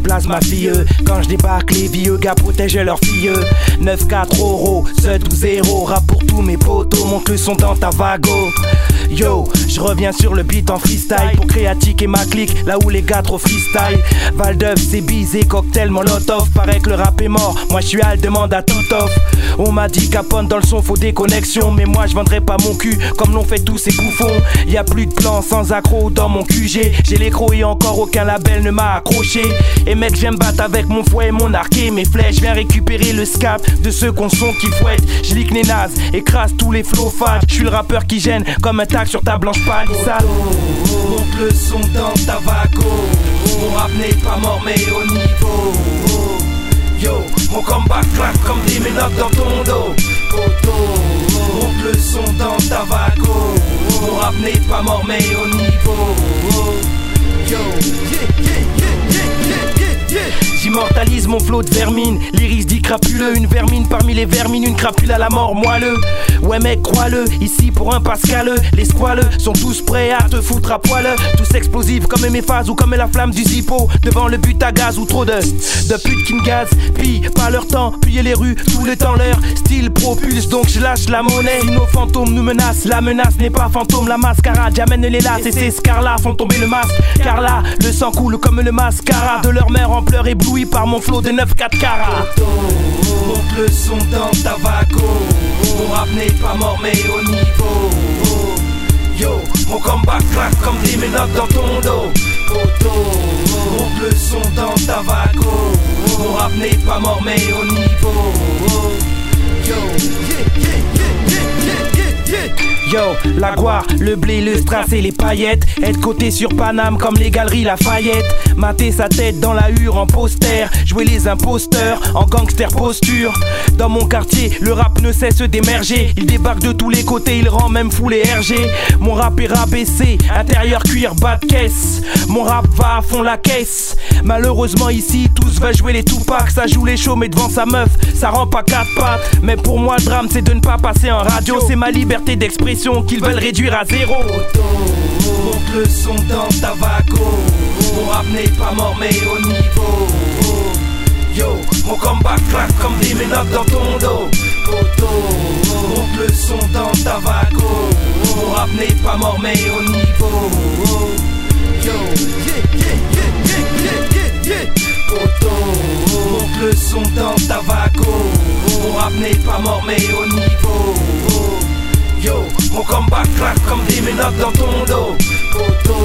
blaze ma fille. Quand je débarque, les vieux gars protègent leurs filles. 9-4 euros, ce 12 héros Rap pour tous mes potos, mon que sont dans ta vago Yo, je reviens sur le beat en freestyle pour créatique et ma clique, là où les gars trop freestyle. Valdeuf, c'est bisé, cocktail, molotov. Paraît que le rap est mort, moi je suis al, demande à tout off. On m'a dit Capone dans le son, faut déconnexion. Mais moi je vendrai pas mon cul comme l'ont fait tous ces bouffons. Y a plus de plan sans accro dans mon QG. J'ai l'écro et encore aucun label ne m'a accroché. Et mec, j'aime battre avec mon fouet et mon arc et mes flèches. Viens récupérer le scap de ceux qu'on son qui fouettent. Je les nazes, écrase tous les flots. Je suis le rappeur qui gêne comme un tag sur ta blanche palissade. Monte le son dans ta vago. Mon rap n'est pas mort mais au niveau. Yo, mon combat claque comme des menottes dans ton dos. Poto, monte le son dans ta vago. Mon rap n'est pas mort mais au niveau. J'immortalise mon flot de vermine, l'iris dit crapuleux, une vermine. Parmi les vermines, une crapule à la mort. Moelleux. Ouais mec, crois-le, ici pour un pascaleux, les squaleux sont tous prêts à te foutre à poil, tous explosifs comme mes phases ou comme la flamme du zippo, devant le but à gaz ou trop de, de putes qui me gazent, puis pas leur temps, piller les rues, tout le temps leur style propulse, donc je lâche la monnaie. Nos fantômes nous menacent, la menace n'est pas fantôme, la mascarade, j'amène les laces. Et ces scars-là font tomber le masque, car le sang coule comme le mascara de leur mère en pleurs éblouis par mon flot de 9-4 carats. Monte le son dans ta vago. Mon rap n'est pas mort mais au niveau. Yo, mon combat claque comme des menottes dans ton dos. Poto, monte le son dans ta vago. Mon rap n'est pas mort mais au niveau. Yo, yeah, yeah, yeah, yeah. Yo, la gloire, le blé, le strass et les paillettes. Être coté sur Paname comme les galeries Lafayette. Mater sa tête dans la hure en poster. Jouer les imposteurs en gangster posture. Dans mon quartier, le rap ne cesse d'émerger. Il débarque de tous les côtés, il rend même fou les RG. Mon rap est rabaissé, intérieur cuir, bas de caisse. Mon rap va à fond la caisse. Malheureusement, ici, tous veulent jouer les Tupac. Ça joue les shows, mais devant sa meuf, ça rend pas quatre pattes. Mais pour moi, le drame, c'est de ne pas passer en radio. C'est ma liberté d'expression qu'ils veulent réduire à zéro. Monte le son dans ta vago. Mon rap n'est pas mort, mais au niveau. Yo, mon combat claque comme des menottes dans ton dos. Poto, monte le son dans ta vago. Mon rap n'est pas mort, mais au niveau. Yo, yeah, yeah, yeah, yeah, yeah, yeah. Poto, monte le son dans ta vago. Mon rap n'est pas mort, mais au niveau. Yo, mon combat claque comme des menottes dans ton dos. Poto,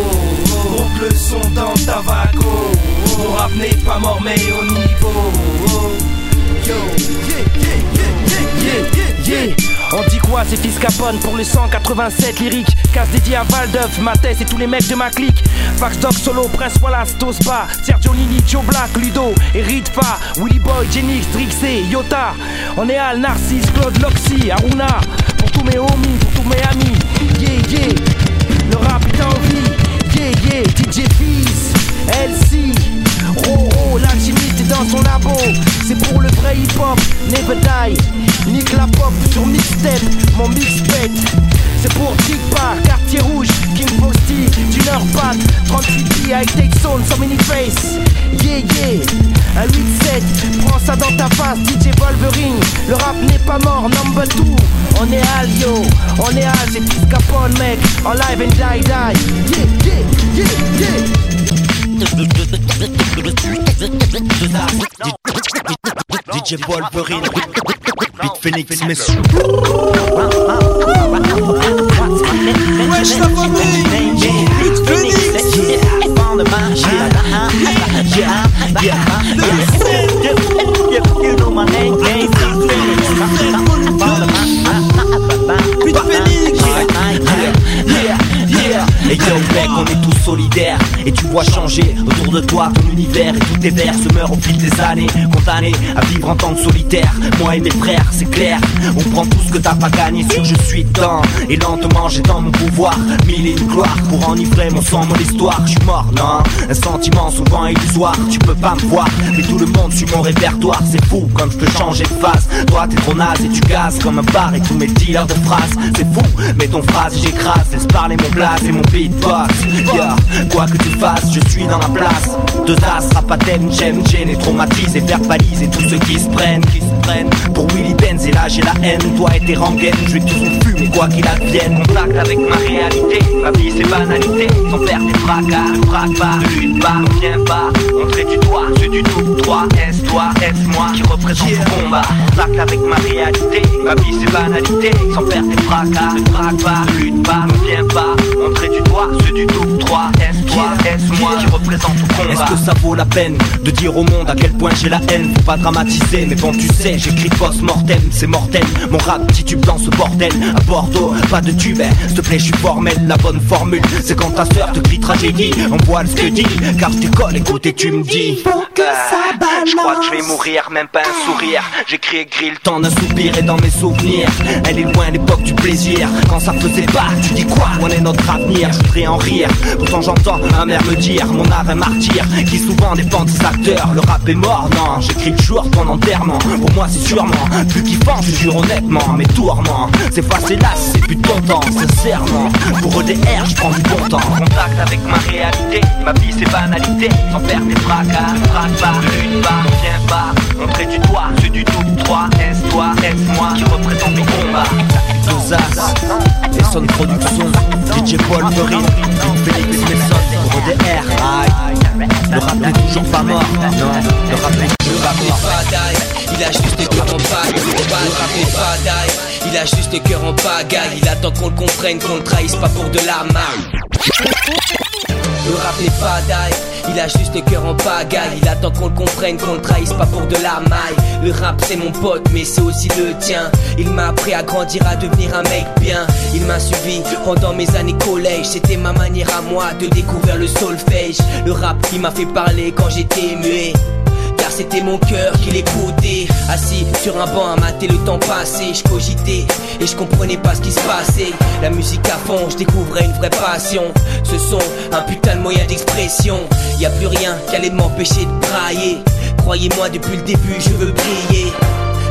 monte le son dans ta vago. Mon rap pas mort, mais au niveau. Yo, yeah, yeah, yeah, yeah, yeah, yeah. On dit quoi, c'est fils Capone pour le 187 lyrique. Casse dédié à Valdeuf, Mathès et tous les mecs de ma clique. Fax Dog Solo, Prince Wallace, Tosba, Sergio Nini, Joe Black, Ludo et Ritfa, Willy Boy, Genix, Drixé, Yota. On est Al, Narcisse, Claude, Loxy, Aruna. Pour tous mes homies, pour tous mes amis. Yeah, yeah. Le rap est en vie. Yeah, yeah. DJ Fizz, LC. Roro, l'alchimiste est dans son labo. C'est pour le vrai hip-hop, never die. Nique la pop sur mixtape, mon mixtape. C'est pour Tigpa, Quartier Rouge, King Posty, Dinner Pat, 38 avec Take Zone, so many face. Yeah, yeah. Un 8-7, prends ça dans ta face, DJ Wolverine. Le rap n'est pas mort, number 2. On est al, yo. On est al, c'est Capone, mec. En live and die, die. Yeah, yeah, yeah, yeah. DJ Wolverine, Beat Phoenix, messieurs. Wesh la famille Beat Phoenix. Beat Phoenix. Et yo mec on est tous solidaires. Et tu vois changer autour de toi ton univers. Et tous tes vers se meurent au fil des années. Condamnés à vivre en tant que solitaire. Moi et mes frères c'est clair. On prend tout ce que t'as pas gagné Sûr je suis dedans Et lentement j'ai dans mon pouvoir Mille et une gloire pour enivrer mon sang, mon histoire. Je suis mort non. Un sentiment souvent illusoire. Tu peux pas me voir Mais tout le monde suit mon répertoire. C'est fou comme je peux changer de face Toi t'es trop naze et tu gazes comme un bar Et tous mes dealers de phrases. C'est fou mais ton phrase j'écrase. Laisse parler mon blaze et mon beatbox Quoi que tu fasses je suis dans la place. Deux as, rapatem, j'aime, et traumatise Et verbaliser tous ceux qui se prennent qui Pour Willy Benz et là j'ai la haine. Toi et tes rengaines, je vais toujours fumer quoi qu'il advienne. Contact avec ma réalité, ma vie c'est banalité. Sans faire des fracas, pas, ne lutte pas, ne viens pas Montrer du doigt, ceux du tout, toi, est toi, est moi Qui représente le combat? Contact avec ma réalité, ma vie c'est banalité. Sans faire des fracas, pas, ne lutte pas, ne viens pas Montrer du doigt, ceux du tout, toi, est Qui représente Est-ce que ça vaut la peine de dire au monde à quel point j'ai la haine? Faut pas dramatiser, mais bon tu sais, j'écris post-mortem, c'est mortel. Mon rap titube dans ce bordel. À Bordeaux, pas de tube, eh, s'il te plaît je suis formel La bonne formule, c'est quand ta sœur te crie tragédie. On voit ce que dit, car je décolle, écoute et tu me dis. Que ça balance. Je crois que je vais mourir, même pas un sourire. J'écris et grille le temps d'un soupir et dans mes souvenirs. Elle est loin l'époque du plaisir. Quand ça faisait pas, tu dis quoi? On est notre avenir, je voudrais en rire. Pourtant j'entends ma mère me dire Mon art est martyr, qui souvent dépend des acteurs. Le rap est mort, non, j'écris de ton enterrement Pour moi c'est sûrement plus kiffant, je jure honnêtement Mes tourments, c'est facile là, c'est plus de ton temps Sincèrement, pour EDR je prends du bon temps. Contact avec ma réalité, ma vie c'est banalité. Sans faire des fracas, ne braque pas, lutte pas, viens pas. Montrer du doigt, ceux du tout, toi, est toi, est moi Qui représente le combat Exosas, Lesson Production, DJ Paul Félix Le rap n'est toujours pas mort, non, le rap est Le rap est pas d'ail, il a juste le cœur en pagaille. Le rap est pas d'ail, il a juste le cœur en pagaille. Il attend qu'on le comprenne, qu'on le trahisse pas pour de la maille. Le rap n'est pas d'ail, il a juste le cœur en pagaille. Il attend qu'on le comprenne, qu'on le trahisse pas pour de la maille. Le rap c'est mon pote, mais c'est aussi le tien. Il m'a appris à grandir, à devenir un mec bien. Il m'a suivi pendant mes années collège. C'était ma manière à moi de découvrir le solfège. Le rap, il m'a fait parler quand j'étais muet. Car c'était mon cœur qui l'écoutait. Assis sur un banc à mater le temps passé Je cogitais et je comprenais pas ce qui se passait. La musique à fond, je découvrais une vraie passion. Ce son, un putain de moyen d'expression. Y a plus rien qui allait m'empêcher de brailler. Croyez-moi depuis le début je veux briller.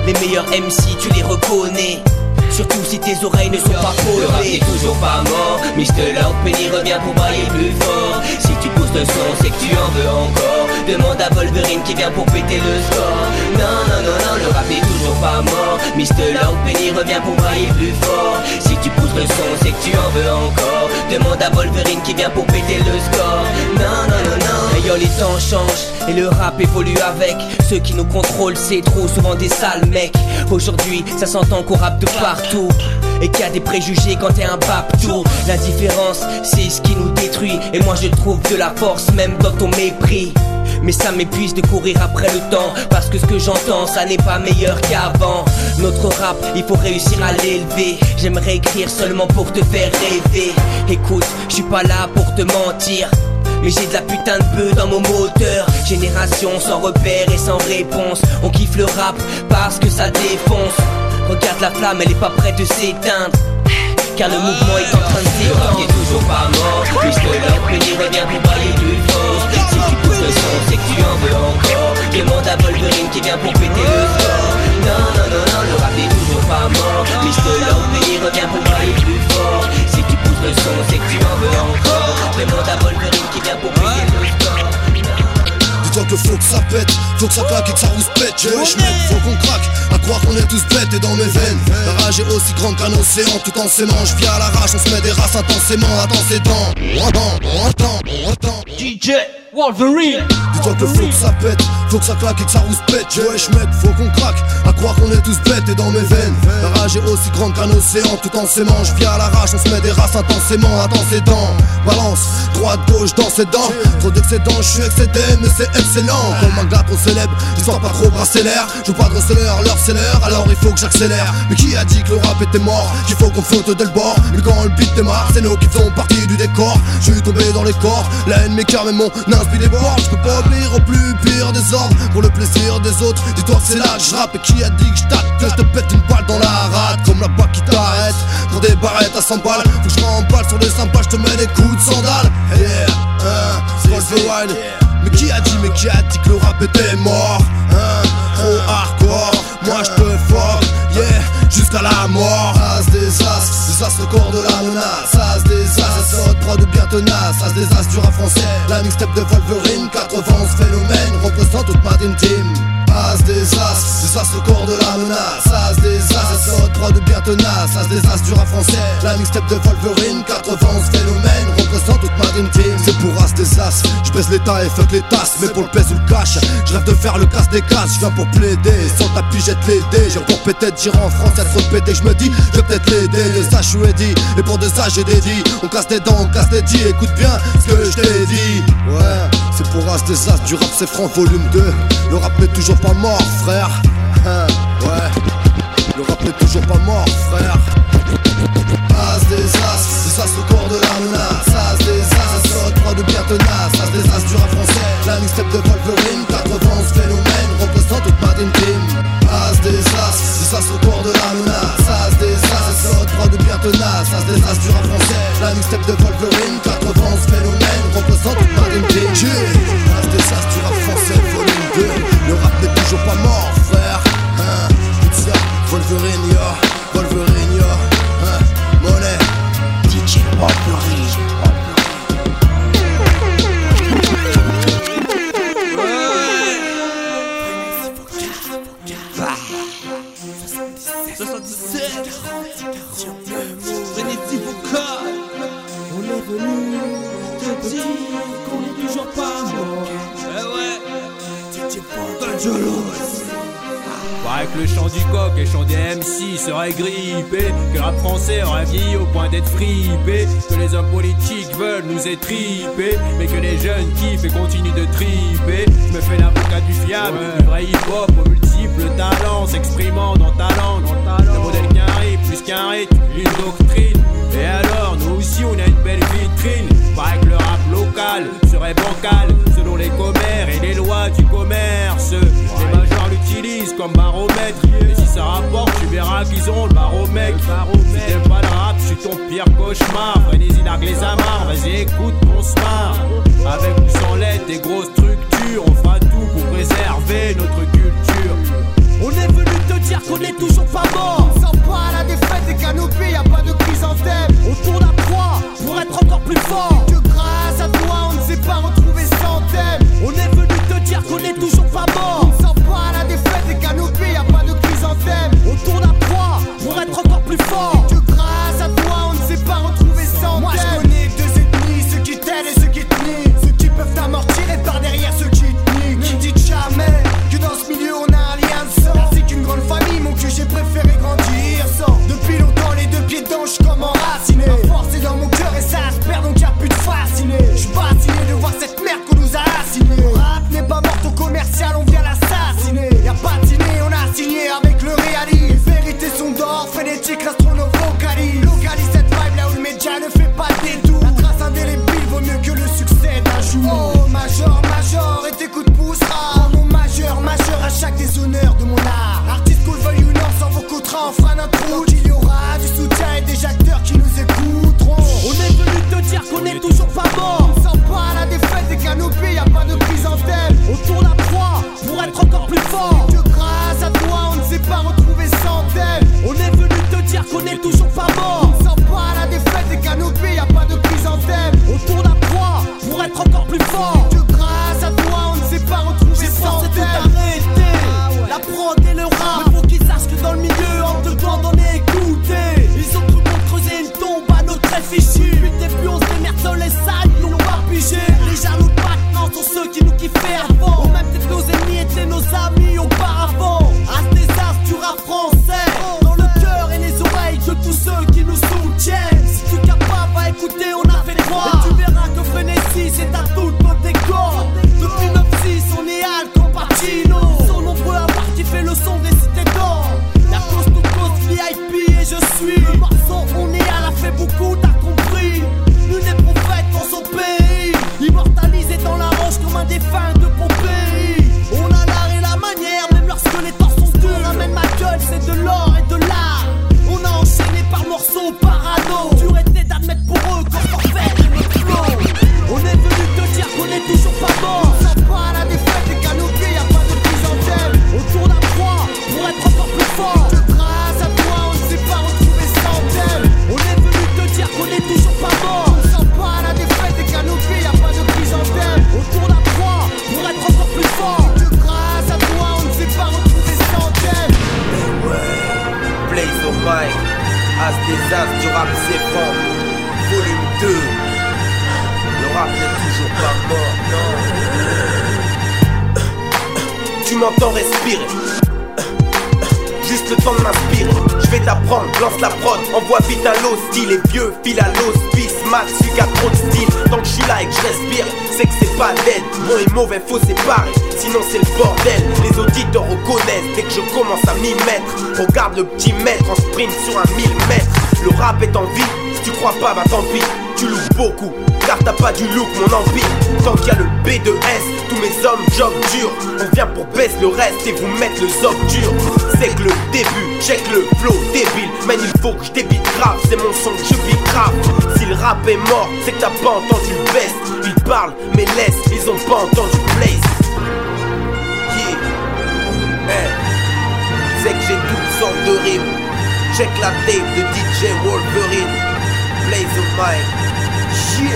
Les meilleurs MC tu les reconnais. Surtout si tes oreilles ne sont pas Le rap posées n'est toujours pas mort. Mr. Lord Penny revient pour brailler plus fort. Si tu pousses le son c'est que tu en veux encore Demande à Wolverine qui vient pour péter le score. Non non non non le rap n'est toujours pas mort. Mr. Lord Penny revient pour brailler plus fort. Si tu pousses le son c'est que tu en veux encore. Demande à Wolverine qui vient pour péter le score. Non non non non. Yo les temps changent et le rap évolue avec. Ceux qui nous contrôlent c'est trop souvent des sales mecs. Aujourd'hui ça s'entend qu'on rappe de partout et qu'il y a des préjugés quand t'es un paptou L'indifférence c'est ce qui nous détruit Et moi je trouve de la force même dans ton mépris mais ça m'épuise de courir après le temps. Parce que ce que j'entends ça n'est pas meilleur qu'avant. Notre rap il faut réussir à l'élever. J'aimerais écrire seulement pour te faire rêver. Écoute je suis pas là pour te mentir. Mais j'ai de la putain de bœuf dans mon moteur. Génération sans repère et sans réponse. On kiffe le rap parce que ça défonce. Regarde la flamme elle est pas prête de s'éteindre. Car le mouvement est en train de s'éteindre toujours pas mort faut que ça claque et que ça rouspète Je wesh mec, faut qu'on craque, à croire qu'on est tous bêtes et dans mes veines. La rage est aussi grande qu'un océan, tout en s'aimant. Je viens à l'arrache, on se met des races intensément, attends ses dents DJ Wolverine Dis-toi que faut que ça pète, faut que ça claque et que ça rouspète wesh mec, faut qu'on craque, à croire qu'on est tous bêtes et dans mes veines. La rage est aussi grande qu'un océan, tout en s'aimant. Je viens à l'arrache, on se met des races intensément, attends ses dents Balance, droite, gauche, dans ses dents. Trop d'excédents, je suis excédé, mais c'est excellent. Comme un gars trop célèbre, histoire pas trop brasser l'air Je veux pas de receleur, l'heure c'est l'heure, alors il faut que j'accélère. Mais qui a dit que le rap était mort? Qu'il faut qu'on foute dès le bord. Mais quand le beat démarre, c'est nous qui faisons partie du décor. Je suis tombé dans les corps, la haine m'écarte mais mon déborde Je peux pas obéir au plus pire des ordres. Pour le plaisir des autres, dis-toi que c'est là que je rappe. Et qui a dit que je que je te pète une balle dans la rate? Comme la bague qui t'arrête, pour des barrettes à 100 balles. Faut que je m'emballe sur les sympas, je te mets des coups de sandales. Yeah, hein, c'est Wolverine mais qui a dit, mais qui a dit que le rap était mort Hein, trop hardcore, moi je jusqu'à la mort. As des as, des as le corps de la menace. As des as, sort prod bien tenace. As des as du rap français, la mixtape de Wolverine 91 phénomène, représente toute ma team As des as, des as le corps de la menace. As des as, haute prod bien tenace. As des as du rap français, la mixtape de Wolverine 91 phénomène, représente toute ma dream team. C'est pour as des as, je baisse les tas et fuck les tasses. Mais pour le pèse ou le cash, je rêve de faire le casse des casses Je viens pour plaider, sans tapis jette les dés. J'ai pour péter j'irai en France, y'a trop de Je me dis, je vais peut-être l'aider, les as je dit. Et pour des as j'ai dédié On casse des dents, on casse des dits, écoute bien ce que je t'ai dit. Ouais. C'est pour un des as du rap, c'est franc volume 2. Le rap n'est toujours pas mort, frère. [LAUGHS] ouais, le rap n'est toujours pas mort, frère. As des as, des as au corps de la menace. As des as, notre de bien tenace. Regarde le petit maître en sprint sur un 1000 mètres. Le rap est en vie Si tu crois pas bah tant pis. Tu loues beaucoup car t'as pas du look mon empire Tant qu'il y a le B2S Tous mes hommes job dur On vient pour baisser le reste et vous mettre le zob dur. C'est que le début, check le flow débile. Man il faut que je débite grave C'est mon son que je vis grave. Si le rap est mort C'est que t'as pas entendu le best. Ils parlent mais laisse Ils ont pas entendu place Yeah. Hey. C'est que j'ai toutes sortes de rimes. Check la tape de DJ Wolverine. Blaze of mine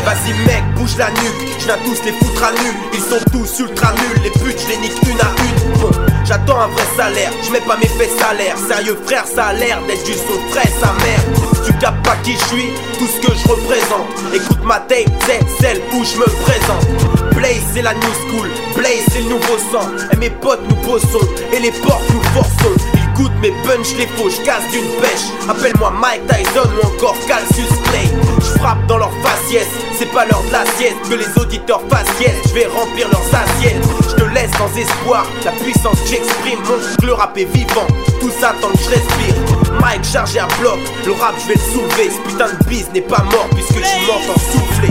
Vas-y mec, bouge la nuque, je viens tous les foutre à nu. Ils sont tous ultra nuls, les putes je les nique une à une. J'attends un vrai salaire, je mets pas mes faits salaires. Sérieux frère, ça a l'air d'être du son frais sa mère Tu capes pas qui je suis, tout ce que je représente. Écoute ma tape, c'est celle où je me présente. Blaze c'est la new school, Blaze c'est le nouveau sang. Et mes potes nous bossons, et les portes nous forçons Goûtent mes punch, les faux, je casse d'une pêche. Appelle-moi Mike Tyson ou encore Calcius Clay. Je frappe dans leur faciès, c'est pas l'heure de Que les auditeurs fassent yes, je vais remplir leurs assiettes. Je te laisse sans espoir, la puissance que j'exprime. Montre que le rap est vivant, tout ça tant que je respire. Mike chargé à bloc, le rap je vais le soulever. Ce putain de bise n'est pas mort puisque tu m'entends souffler.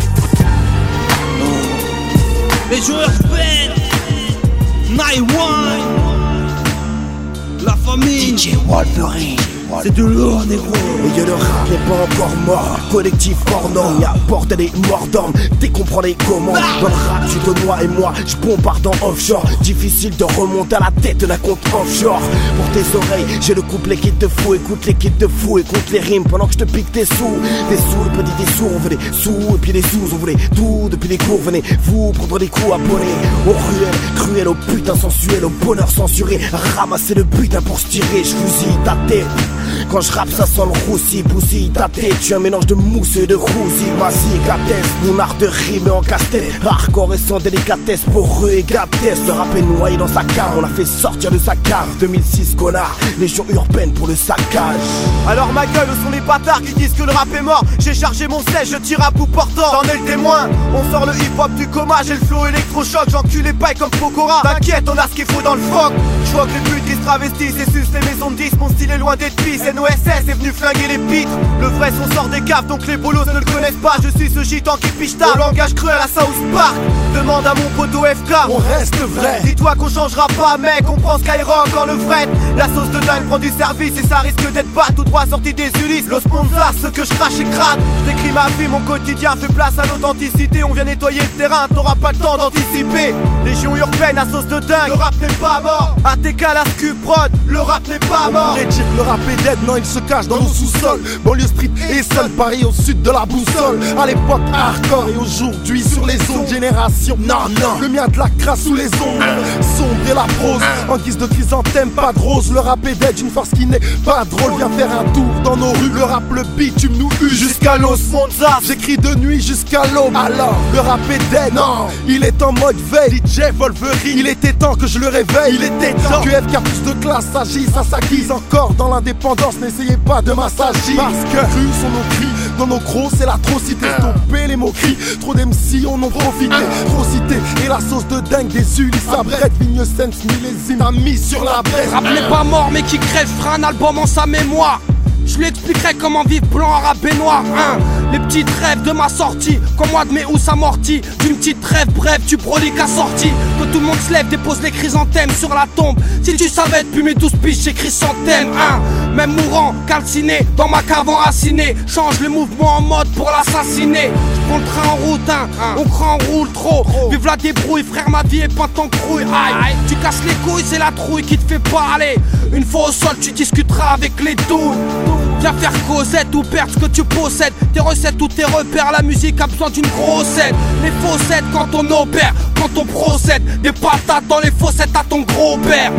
Les joueurs pètent Night One La famille. DJ Wolverine C'est de l'or négro Et le rap n'est pas encore mort. Collectif hors norme, y'a porte des morts d'hommes Dès qu'on prend les commandes Dans le rap tu te noies et moi je bombarde en offshore. Difficile de remonter à la tête d'un compte offshore. Pour tes oreilles j'ai le couplet qui te fout. Écoute les kits de fou, écoute les rimes Pendant que je te pique tes sous. Des sous, le petit des sous, on veut des sous. Et puis des sous, on voulait tout depuis les cours. Venez vous prendre des coups abonnés Au ruel, cruel, au putain sensuel Au bonheur censuré, ramasser le butin pour se tirer. Je fusille ta tête quand je rappe ça sent le roussi, bousille ta tête Tu un mélange de mousse et de Ma cicatrice, mon art de rime en casse-tête. Hardcore et sans délicatesse, pour eux et Le rap est noyé dans sa cave, on l'a fait sortir de sa cave. 2006 connard, légion urbaine pour le saccage. Alors ma gueule, où sont les bâtards qui disent que le rap est mort? J'ai chargé mon sèche, je tire à bout portant. T'en es le témoin, on sort le hip-hop du coma J'ai le flow électrochoc, j'encule les pailles comme Pokora. T'inquiète, on a ce qu'il faut dans le froc. Je vois que les putes travestissent et sucent les maisons de 10 Mon style est loin d'être pisse, NOSS est venu flinguer les pitres Le vrai son sort des caves, donc les bolos ne le connaissent pas. Je suis ce gitan qui piche ta langage cruel à South Park. Demande à mon poteau FK On reste vrai. Dis-toi qu'on changera pas mec, on prend Skyrock encore le fret La sauce de dingue prend du service et ça risque d'être pas tout droit sorti des Ulysses Los Ponzas, ce que je crache et crade Je décris ma vie, mon quotidien fait place à l'authenticité. On vient nettoyer le terrain, t'auras pas le temps d'anticiper. Légion urbaine à sauce de dingue, le rap n'est pas mort. ATK la SQ prod, le rap n'est pas mort. Le rap est dead, non il se cache dans nos sous-sols. Banlieue street et seul Paris au sud de la boussole. À l'époque hardcore et aujourd'hui sur les autres générations Non, non, le mien de la crasse sous les ondes Sombre et la prose, en guise de chrysanthème, pas de rose. Le rap est dead, une force qui n'est pas drôle. Viens faire un tour dans nos rues, le rap, le bitume nous use Jusqu'à Los j'écris de nuit jusqu'à l'aube. Alors, le rap est dead, non, il est en mode veille. DJ Wolverine, il était temps que je le réveille. Il était temps. Que FK plus de classe s'agisse à sa guise Encore dans l'indépendance, n'essayez pas de m'assagir Parce que cru sont nos cris, dans nos crocs c'est l'atrocité. Stopper les moqueries, trop d'MC on en profité Trop cité, et la sauce de dingue des Ulysses à brette Vigne Sense, millésime a mis sur la brette Rap n'est pas mort mais qui crève fera un album en sa mémoire je lui expliquerai comment vivre blanc, arabe et noir hein. Les petites rêves de ma sortie Comme moi de mes où s'amortit D'une petite rêve brève tu proliques assorti Que tout le monde se lève dépose les chrysanthèmes sur la tombe. Si tu savais depuis mes douze piges j'écris sans thème hein. Même mourant, calciné Dans ma cave enracinée Change le mouvement en mode pour l'assassiner. Je prends le train en route hein. On en roule trop. Vive la débrouille frère ma vie est pas en crouille. Aïe, tu casses les couilles c'est la trouille qui te fait parler Une fois au sol tu discuteras avec les douilles Viens faire causette ou perdre ce que tu possèdes. Tes recettes ou tes repères, la musique a besoin d'une grosse aide Les faussettes quand on opère, quand on procède Des patates dans les fossettes à ton gros père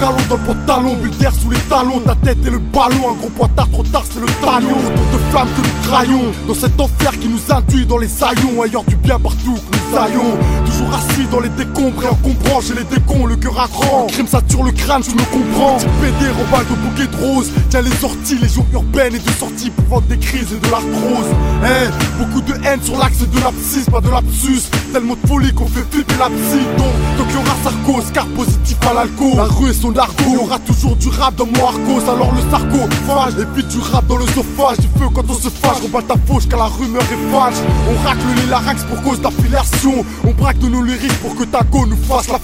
Galon dans le pantalon, d'air sous les talons, ta tête et le ballon, un gros pointard trop tard c'est le talion, autant de flammes que nous traillons, dans cet enfer qui nous induit dans les saillons, ailleurs du bien partout que nous aillons, toujours assis dans les décombres et encombrant chez les décons, le cœur à cran, crime ça tue le crâne, je me comprends, petit pédé, remballe de bouquet de roses, tiens les sorties, les jours urbaines et de sorties pour vendre des crises et de l'arthrose, hein, beaucoup de haine sur l'axe de l'abscisse, pas de lapsus, tellement de folie qu'on fait flipper la psy, donc, donc y aura sarcose, car positif à l'alcool, la rue et son y aura toujours du rap dans mon arcos, alors le sarco, fâche, et puis du rap dans le sophage, du feu quand on se fâche, on bat ta fauche car la rumeur est fâche, on racle les larynx pour cause d'affiliation, on braque de nos lyriques pour que ta go nous fasse la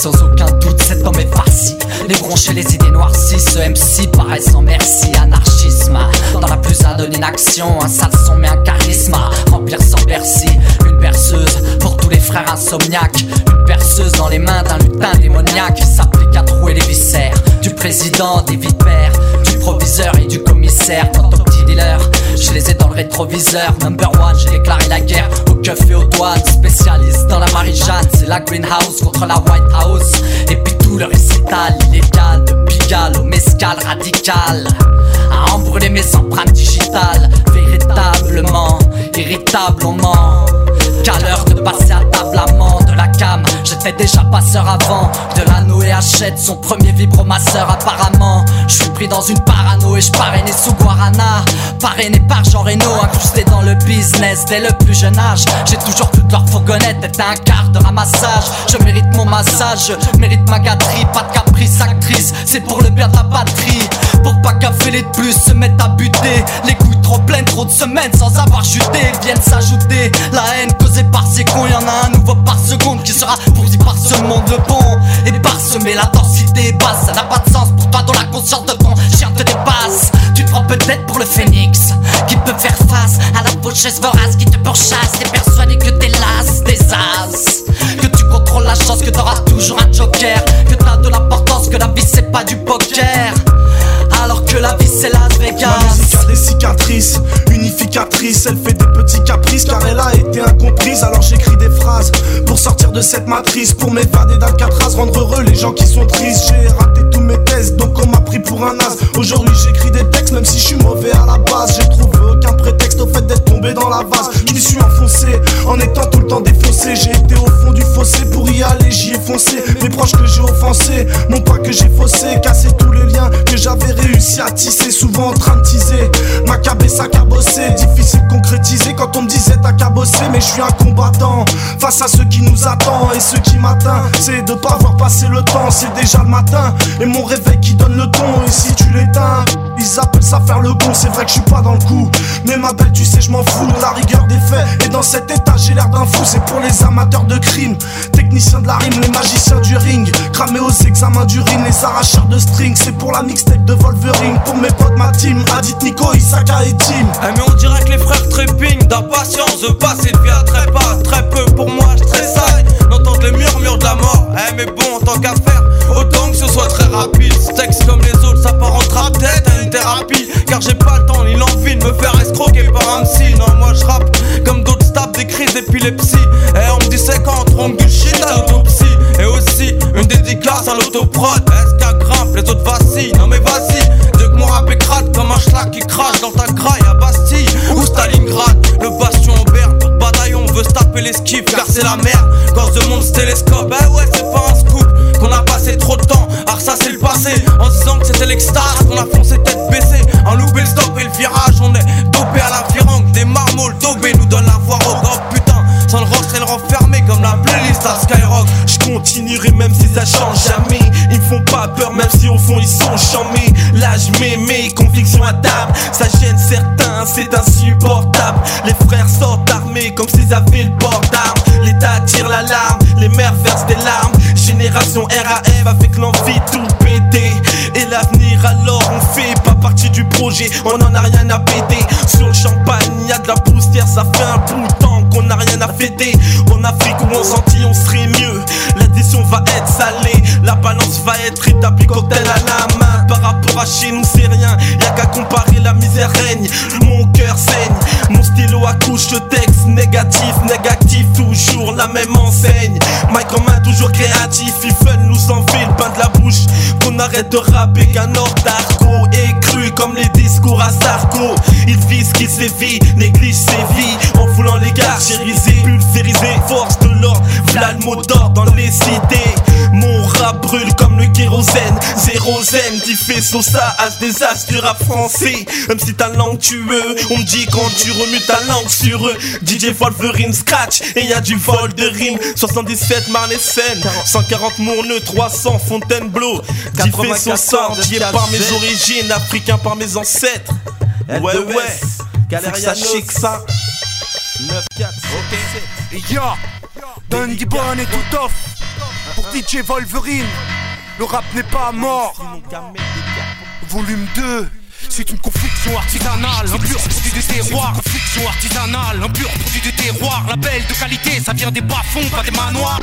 sans aucun doute cet homme est farci Les bronches et les idées noircies Ce MC paraît sans merci. Anarchisme Dans la plus anonyme action Un sale son mais un charisme. Remplir sans Bercy Une berceuse pour tous les frères insomniaques. Une perceuse dans les mains d'un lutin démoniaque. Qui s'applique à trouer les viscères Du président, des vipères Du proviseur et du commissaire Je les ai dans le rétroviseur. Number one, j'ai déclaré la guerre Au keuf et aux douanes. Spécialiste dans la Marie-Jeanne. C'est la greenhouse contre la White House. Et puis tout le récital illégal De Pigalle au mescal radical À embrûler mes empreintes digitales. Véritablement irritable on ment Qu'à l'heure de passer à table amant de la J'étais déjà passeur avant De l'anneau et achète son premier vibromasseur apparemment. Je suis pris dans une parano et je parrainé sous Guarana. Parrainé par Jean Reno Incrusté dans le business dès le plus jeune âge. J'ai toujours toute leur fourgonnette Était un quart de ramassage Je mérite mon massage Je mérite ma gâterie. Pas de caprice actrice C'est pour le bien de la patrie. Pour pas café les de plus se mettent à buter. Les couilles trop pleines Trop de semaines sans avoir chuté. Viennent s'ajouter La haine causée par ces cons Y'en a un nouveau par seconde Qui sera pourri par ce monde bon Et parsemer la densité basse. Ça n'a pas de sens pour toi dont la conscience de ton chien te dépasse. Tu te prends peut-être pour le phénix Qui peut faire face à la faucheuse vorace Qui te pourchasse T'es persuadé que t'es las des as. Que tu contrôles la chance Que t'auras toujours un joker Que t'as de l'importance Que la vie c'est pas du poker. Alors que la vie c'est Las Vegas. Ma musique a des cicatrices, unificatrice Elle fait des petits caprices car elle a cette matrice Pour m'évader d'Alcatraz, rendre heureux les gens qui sont tristes. J'ai raté tous mes tests donc on m'a pris pour un as. Aujourd'hui j'écris des textes même si je suis mauvais à la base. J'ai trouvé aucun prétexte au fait d'être tombé dans la vase m'y suis enfoncé. En étant tout le temps défaussé J'ai été au fond du fossé pour y aller j'y ai foncé. Mes proches que j'ai offensés, non pas que j'ai faussé Cassé tous les liens que j'avais réussi à tisser Souvent en train de teaser, ma cabessa cabossée Difficile de concrétiser quand on me disait t'as cabossé Mais je suis un combattant face à ceux qui nous attendent Et ce qui m'atteint c'est de pas voir passer le temps C'est déjà le matin et mon réveil qui donne le ton Et si tu l'éteins ils appellent ça faire le con, c'est vrai que je suis pas dans le coup. Mais ma belle, tu sais, je m'en la rigueur des faits. Et dans cet état, j'ai l'air d'un fou, c'est pour les amateurs de crime. Techniciens de la rime, les magiciens du ring. Cramés aux examens d'urine, les arracheurs de string. C'est pour la mixtape de Wolverine. Pour mes potes, ma team. Adit, Nico, Isaka et Tim. Eh, mais on dirait que les frères trépignent d'impatience de passer vie à très pas. Très peu pour moi, je tressaille d'entendre les murmures de la mort. Eh, mais bon, en tant qu'à faire, autant que ce soit très rapide. Texte comme les autres, ça part en tête à une thérapie. Car j'ai pas le temps ni l'envie de me faire escroquer par un psy. Non, moi je rappe comme d'autres stabs des crises d'épilepsie. Et on me dit c'est quand on du shit à l'autopsie. Et aussi une dédicace à l'autoprod. Est-ce qu'à grimpe, les autres vacillent? Non mais vas-y, dès que mon rap écrate comme un schlag qui crache dans ta graille à Bastille ou Stalingrad. Le bastion en berne, bataillon veut se taper l'esquive car c'est la merde. Quand ce monde télescope, eh ouais, c'est pas un scoop. Qu'on a passé trop de temps à ressasser le passé en disant que c'était l'extase qu'on a foncé tête baissée. En loupé le stop et le virage, on est dopé à la virangue. Des marmots, dobé nous donne la voix au grand putain. Sans le à Skyrock. Je continuerai même si ça change jamais. Ils me font pas peur même si au fond ils sont chamés. Là je mets mes convictions à table. Ça gêne certains, c'est insupportable. Les frères sortent armés comme s'ils avaient le port d'armes. L'État tire l'alarme, les mères versent des larmes. Génération RAF avec l'envie de tout péter. Et l'avenir alors on fait pas partie du projet, on en a rien à péter. Sur le champagne, y a de la poussière, ça fait un bout de temps qu'on a rien à fêter. En Afrique ou en Antilles, on serait mieux. L'addition va être salée, la balance va être établie, cocktail à la main. Par rapport à chez nous, c'est rien, y'a qu'à comparer, la misère règne. Mon cœur saigne, mon stylo accouche le texte négatif, négatif, toujours la même enseigne. Mike en main, toujours créatif, il fun nous envie le pain de la bouche. Qu'on arrête de rapper qu'un ordre d'argot est cru comme les discours à Sarko. Il vise qui sévit, néglige ses vies voulant les carchériser, pulvériser, force de l'ordre. V'là le mot d'ordre dans les cités. Mon rap brûle comme le kérosène, zéro zen, sur ça, as des as du rap français. Même si ta langue tu veux, on me dit quand tu remues ta langue sur eux. DJ Wolverine scratch et y a du vol de rime. 77 Marne et Seine, 140 Mourneux, 300 Fontainebleau. Diffé sur ça, dit par mes origines, africain par mes ancêtres. Ouais, ouais, faut que ça chic ça. 9, 4, ok. Yo, Dundee Bon et tout off pour DJ Wolverine. Le rap n'est pas mort. Volume 2. C'est une confection artisanale, un pur produit du terroir. Confection artisanale, un pur produit du terroir. Label de qualité, ça vient des bas-fonds, pas des manoirs.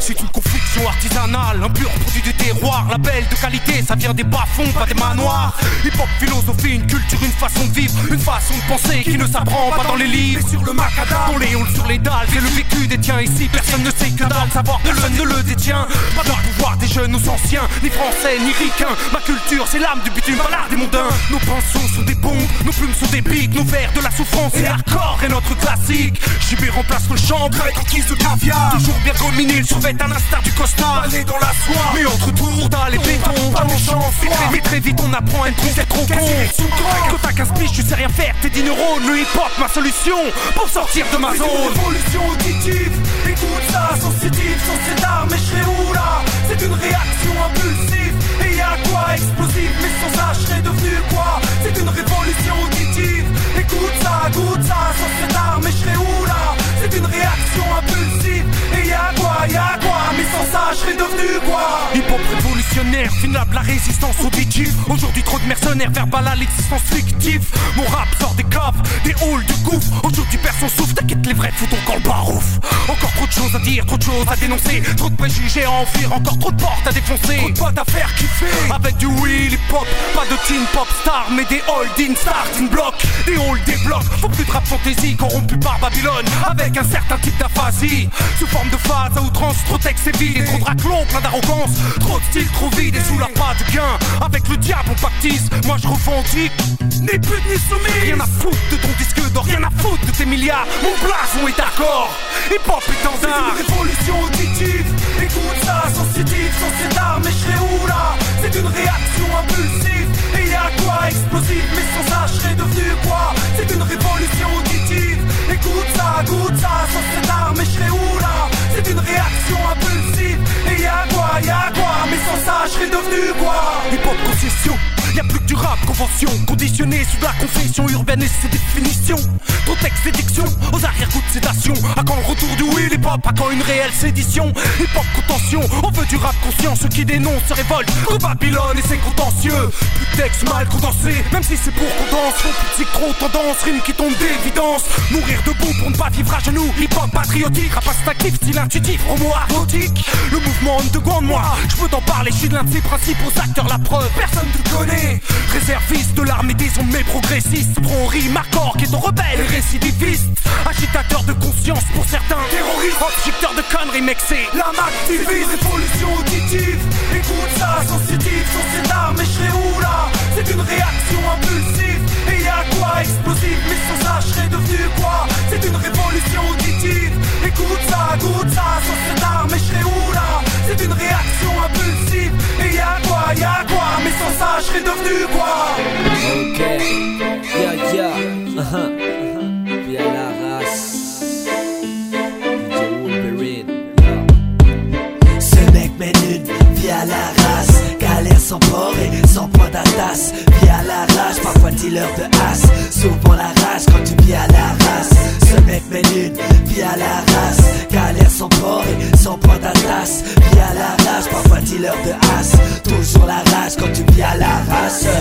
C'est une confection artisanale, un pur produit du terroir. Label de qualité, ça vient des bas-fonds, pas des manoirs. Hip-hop, philosophie, une culture, une façon de vivre, une façon de penser qui ne s'apprend pas dans les livres. Sur le macadam, on les sur les dalles, c'est le vécu des tiens ici. Personne ne sait que dalle, savoir de ne le détient. Pas dans le pouvoir des jeunes ou anciens, ni français, ni ricains. Ma culture, c'est l'âme du bitume, pas l'art des mondains. Nos pinceaux sont des bombes, nos plumes sont des pics, nos vers de la souffrance et hardcore est notre classique. JB remplace le champ, conquise de caviar. Toujours bien gominé, le survêt à l'instar du costard. Allez dans la soie, mais entre tours, dans les bétons. Pas méchant, mais très vite on apprend à être trop con. Quand t'as 15 piges, tu sais rien faire, t'es 10 neurones. Le hip hop, ma solution pour sortir de ma zone. Révolution auditive, écoute ça, sensitive, sans cette arme, et je où là? C'est une réaction impulsive, et y'a quoi explosif, mais sans serais devenu quoi? C'est une révolution auditive, écoute ça, goûte ça, sans cette arme, et je serais où là? C'est une réaction impulsive, et quoi, y'a quoi, mais sans ça, je serais devenu quoi? Hip hop révolutionnaire, finable la résistance auditive. Aujourd'hui, trop de mercenaires verbal à l'existence fictive. Mon rap sort des caves, des halls, du gouffre. Aujourd'hui, personne souffle, t'inquiète, les vrais foutent encore le barouf. Encore trop de choses à dire, trop de choses à dénoncer. Trop de préjugés à enfuir, encore trop de portes à défoncer. Trop de potes à faire kiffer. Avec du wheel hip hop, pas de teen pop star, mais des holding starting block. Des halls, des blocs. Faut plus de rap fantasy corrompu par Babylone. Avec un certain type d'aphasie. Sous forme de phase outrance, trop texte et vide. Et trop de raclons, plein d'arrogance. Trop de style, trop vide et sous la pas de gain. Avec le diable, on pactise. Moi, je revendique. Ni pute ni soumis. Rien à foutre de ton disque d'or, rien à foutre de tes milliards. Mon blason est d'accord. Hip hop est en C'est une révolution auditive, écoute ça, sensitive, sans cette arme, et je serais où là? C'est une réaction impulsive, et y'a quoi explosif, mais sans ça, je serais devenu quoi? C'est une révolution auditive, écoute ça, goûte ça, sans cette arme, et je serais où là? C'est une réaction impulsive, et y'a quoi, y'a quoi, mais sans ça, je serais devenu quoi? Hip hop concession, y'a plus que du rap convention Conditionné sous la confession urbaine et ses définitions. Trop texte sédiction, aux arrière-coups de sédation À quand le retour du will hip hop, à quand une réelle sédition. Hip hop contention, on veut du rap conscient. Ceux qui dénoncent se révoltent contre Babylone et ses contentieux. Plus de texte mal condensé, même si c'est pour qu'on danse. Trop critique, trop tendance, rime qui tombe d'évidence. Mourir debout pour ne pas vivre à genoux. Hip patriotique, rap instinctif, style intuitif, homo erotique Le mouvement underground, moi, je peux t'en parler, je suis l'un de ses principaux acteurs, la preuve, personne te connaît Réserviste de l'armée des hommes progressistes Pro rime hardcore qui est ton rebelle récidiviste. Agitateur de conscience pour certains. Terroriste, objecteur de conneries mec c'est La m'activise, révolution auditive. Écoute ça, sensitive, sans cette arme, et je serais où là? C'est une réaction impulsive, et y'a quoi explosif, mais sans ça, je serais devenu quoi? C'est une révolution auditive. Écoute ça, goûte ça, sans cette arme, et je serais où là? C'est une réaction impulsive, quoi, y'a quoi, mais sans ça, je serais devenu quoi? Ok, yeah, yeah, uh-huh, uh-huh. Via la race, DJ Ce mec mène une vie à la race. Galère sans port et sans point d'attache Vie à la rage, parfois dealer de as. Souvent la rage quand tu vis à la race. Ce mec mène une vie à la race. Galère sans port et sans point d'attache Vie à la rage, parfois dealer de as Toujours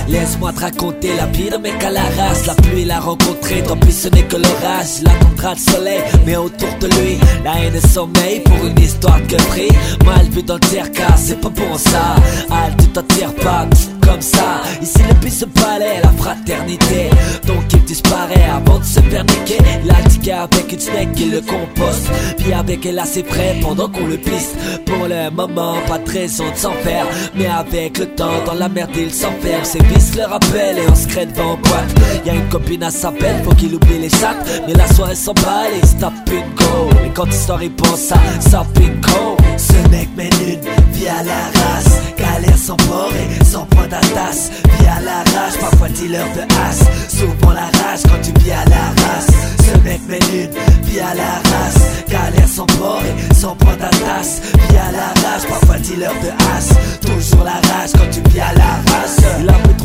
Laisse-moi te raconter la vie d'un mec à la. La pluie l'a rencontré, tant pis ce n'est que l'orage. Il attendra le soleil, mais autour de lui, la haine et sommeil pour une histoire que prix. Mal vu dans le tiers-cas, c'est pas pour ça. Al, tu t'en pas comme ça. Ici, le pisse se palais, la fraternité. Donc il disparaît avant de se faire niquer. Il a tiqué avec une snake qui le composte. Puis avec elle assez près pendant qu'on le piste. Pour le moment, pas de raison de s'en faire. Mais avec le temps, dans la merde, il s'enferme. Vices le rappellent et on se crée devant boîte. Y'a une copine à sa belle, faut qu'il oublie les chattes. Mais la soirée s'emballe et il se tape go. Et quand il pense à sa pinko. Ce mec mène une vie à la race. Galère sans port et sans point d'attache. Vie à la rage, parfois dealer de as. Souvent la rage quand tu vis à la race. Ce mec mène une vie à la race. Galère sans port et sans point d'attache. Vie à la rage, parfois dealer de as. Toujours la rage quand tu vis à la race.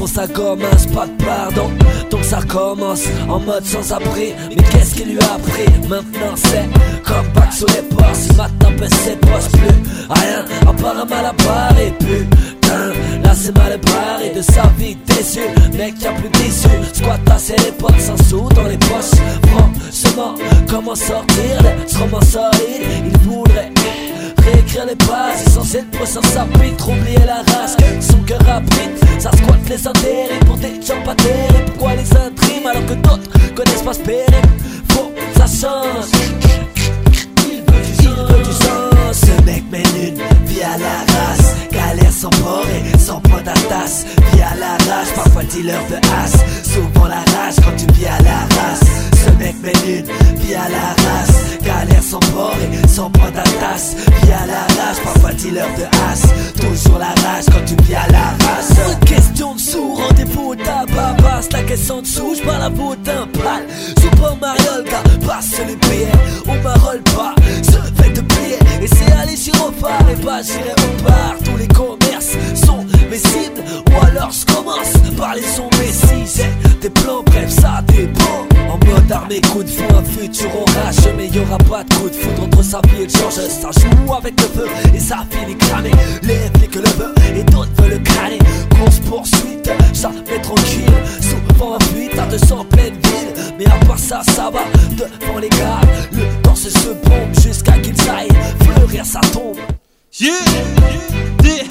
Trop sa commence, pas de pardon. Donc ça commence en mode sans abri. Mais qu'est-ce qu'il lui a pris Maintenant c'est comme back sous les portes. Ce matin, ben c'est poche plus rien. À part un mal à part putain. Là c'est mal barré de sa vie déçu. Mec y'a plus d'issue. Squat à ses potes sans sous dans les poches. Franchement, comment sortir de ce roman solide Il voudrait réécrire les bases Essentiel pour sans sa pitre Oublier la race son cœur rapide Ça squatte les intérêts pour des gens pas terribles. Pourquoi les intrimes alors que d'autres connaissent pas ce Faut que ça Il veut du sang, il veut du sang Ce mec mène une vie à la race. Galère sans port et sans point d'attache Vie à la rage, parfois dealer de as. Souvent la rage quand tu vis à la race Ce mec une vie à la race. Galère sans port et sans point d'attache Vie à la rage, parfois dealer de as Toujours la rage quand tu vis à la race. Question de sous, rendez-vous au tabac la caisse en dessous, je parle à vous d'un pal. Super Mario, gars, passe les billets On m'arrole pas, se fait de plier Et c'est aller gyrophare et pas j'irai au bar Tous les commerces sont mes cibles Ou alors je commence par les sons messis J'ai des plans, bref ça dépend En mode armé, coup de un futur orage Mais y'aura pas de coup de foudre entre sa vie et change. Ça joue avec le feu et ça finit cramé. Les flics le veulent et d'autres veulent le crâner Course poursuite, jamais tranquille. Souvent en fuite à 200 pleine ville. Mais à part ça, ça va devant les gars. Le torse se pompe jusqu'à qu'il s'aille. Fleurir sa tombe. Yeah, des haines,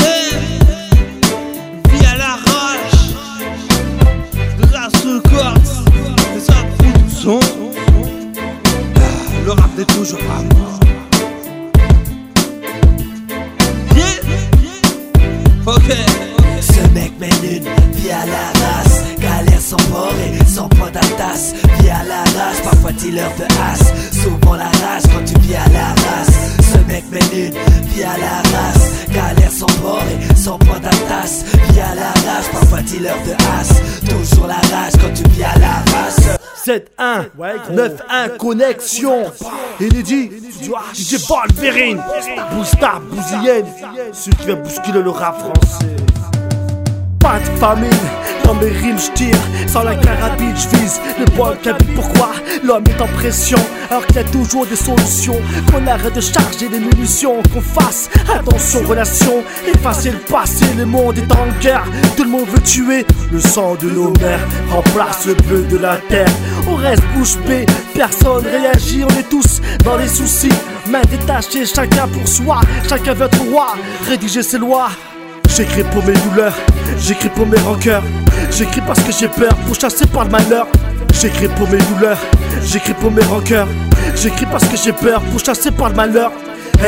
son. Ah, Le rap n'est toujours pas mort. Yeah, ok. Ce mec mène une vie à la race Port et sans point d'attache Vie à la rage, parfois dealer de as. Souvent la rage quand tu vis à la race. Ce mec mène une vie à la race. Galère sans port et sans point d'attache Vie à la rage, parfois dealer de as. Toujours la rage quand tu vis à la race. 7-1, 9-1, connexion. Inédit, DJ Wolverine, Boostar, Bousillenne, celui qui va bousculer le rap français. Pas de famine, dans mes rimes je tire, sans la carabine je vise le bol cabine. Pourquoi l'homme est en pression alors qu'il y a toujours des solutions? Qu'on arrête de charger les munitions, qu'on fasse attention, relation, effacer le passé, le monde est en guerre, tout le monde veut tuer. Le sang de nos mères remplace le bleu de la terre. On reste bouche bée, personne réagit, on est tous dans les soucis. Mains détachées, chacun pour soi, chacun veut être roi, rédiger ses lois. J'écris pour mes douleurs, j'écris pour mes rancœurs, j'écris parce que j'ai peur, pour chasser par le malheur. J'écris pour mes douleurs, j'écris pour mes rancœurs, j'écris parce que j'ai peur, pour chasser par le malheur.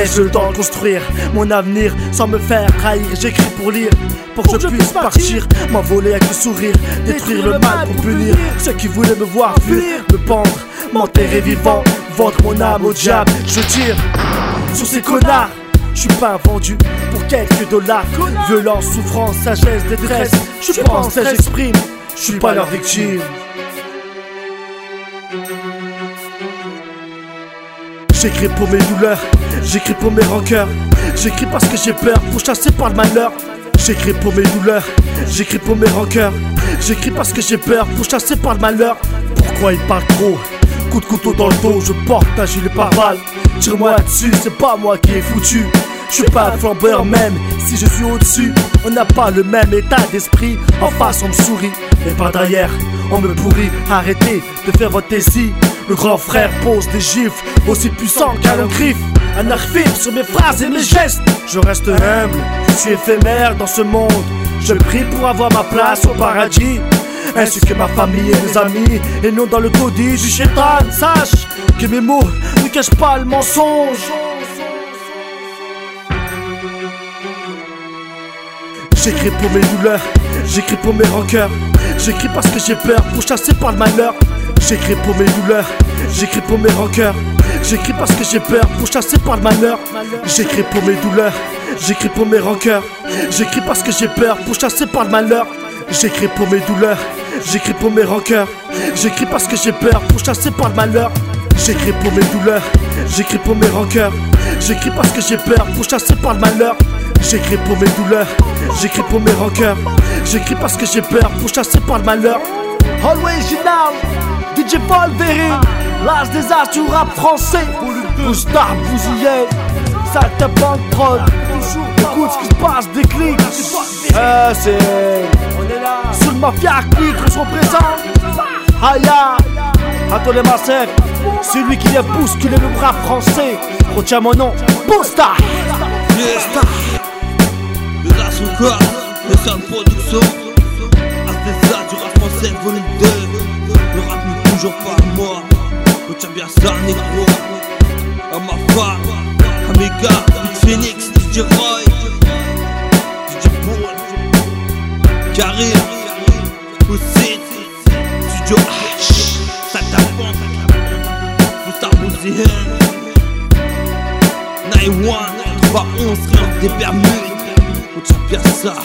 Et je dois construire mon avenir sans me faire trahir. J'écris pour lire, pour que je puisse partir, m'envoler avec le sourire, détruire le mal pour punir ceux qui voulaient me voir fuir, me pendre, m'enterrer vivant, vendre mon âme au diable. Je tire sur ces connards. Je suis pas vendu pour quelques dollars. Violence, souffrance, sagesse, détresse. Je pense et j'exprime. Je suis pas leur victime. J'écris pour mes douleurs, j'écris pour mes rancœurs. J'écris parce que j'ai peur, pour chasser par le malheur. J'écris pour mes douleurs, j'écris pour mes rancœurs. J'écris parce que j'ai peur, pour chasser par le malheur. Pourquoi ils parlent trop? Coup de couteau dans le dos, je porte un gilet pare-balles. Tire-moi dessus, c'est pas moi qui ai foutu. Je suis pas flambeur même si je suis au-dessus. On n'a pas le même état d'esprit. En face, on me sourit, et par derrière, on me pourrit. Arrêtez de faire votre ici. Le grand frère pose des gifles aussi puissants qu'un griffe. Un air vif sur mes phrases et mes gestes. Je reste humble, je suis éphémère dans ce monde. Je prie pour avoir ma place au paradis. Ainsi que ma famille et mes amis, et non dans le codis du chétan. Sache que mes mots ne cachent pas le mensonge. J'écris pour mes douleurs, j'écris pour mes rancœurs. J'écris parce que j'ai peur, pour chasser par le malheur. J'écris pour mes douleurs, j'écris pour mes rancœurs. J'écris parce que j'ai peur, pour chasser par le malheur. J'écris pour mes douleurs, j'écris pour mes rancœurs. J'écris parce que j'ai peur, pour chasser par le malheur. J'écris pour mes douleurs, j'écris pour mes rancœurs. J'écris parce que j'ai peur, pour chasser par le malheur. J'écris pour mes douleurs, j'écris pour mes rancœurs. J'écris parce que j'ai peur, pour chasser par le malheur. J'écris pour mes douleurs, j'écris pour mes rancœurs. J'écris parce que j'ai peur, pour chasser par le malheur. Always you now, DJ Wolverine, l'âge des âges du rap français. Boustard, bousillé, sale banque prod. Écoute ce qui se passe, des clics. Euh, c'est. Sous le mafia, clic, je représente. Aya, les massacres. Celui qui vient bousculer le rap français. Retiens mon nom, Boustard. Le gars son corps, le seul production ACSA du rap français volume 2 Le rap n'est toujours pas mort Retiens bien ça négro À ma femme, à mes gars, Big Phoenix, DJ Roy Karim, Hussein, Studio H. Sata Band, Gustave Bouzihen 91, 91, Triangle des Bermudes. Retiens bien ça?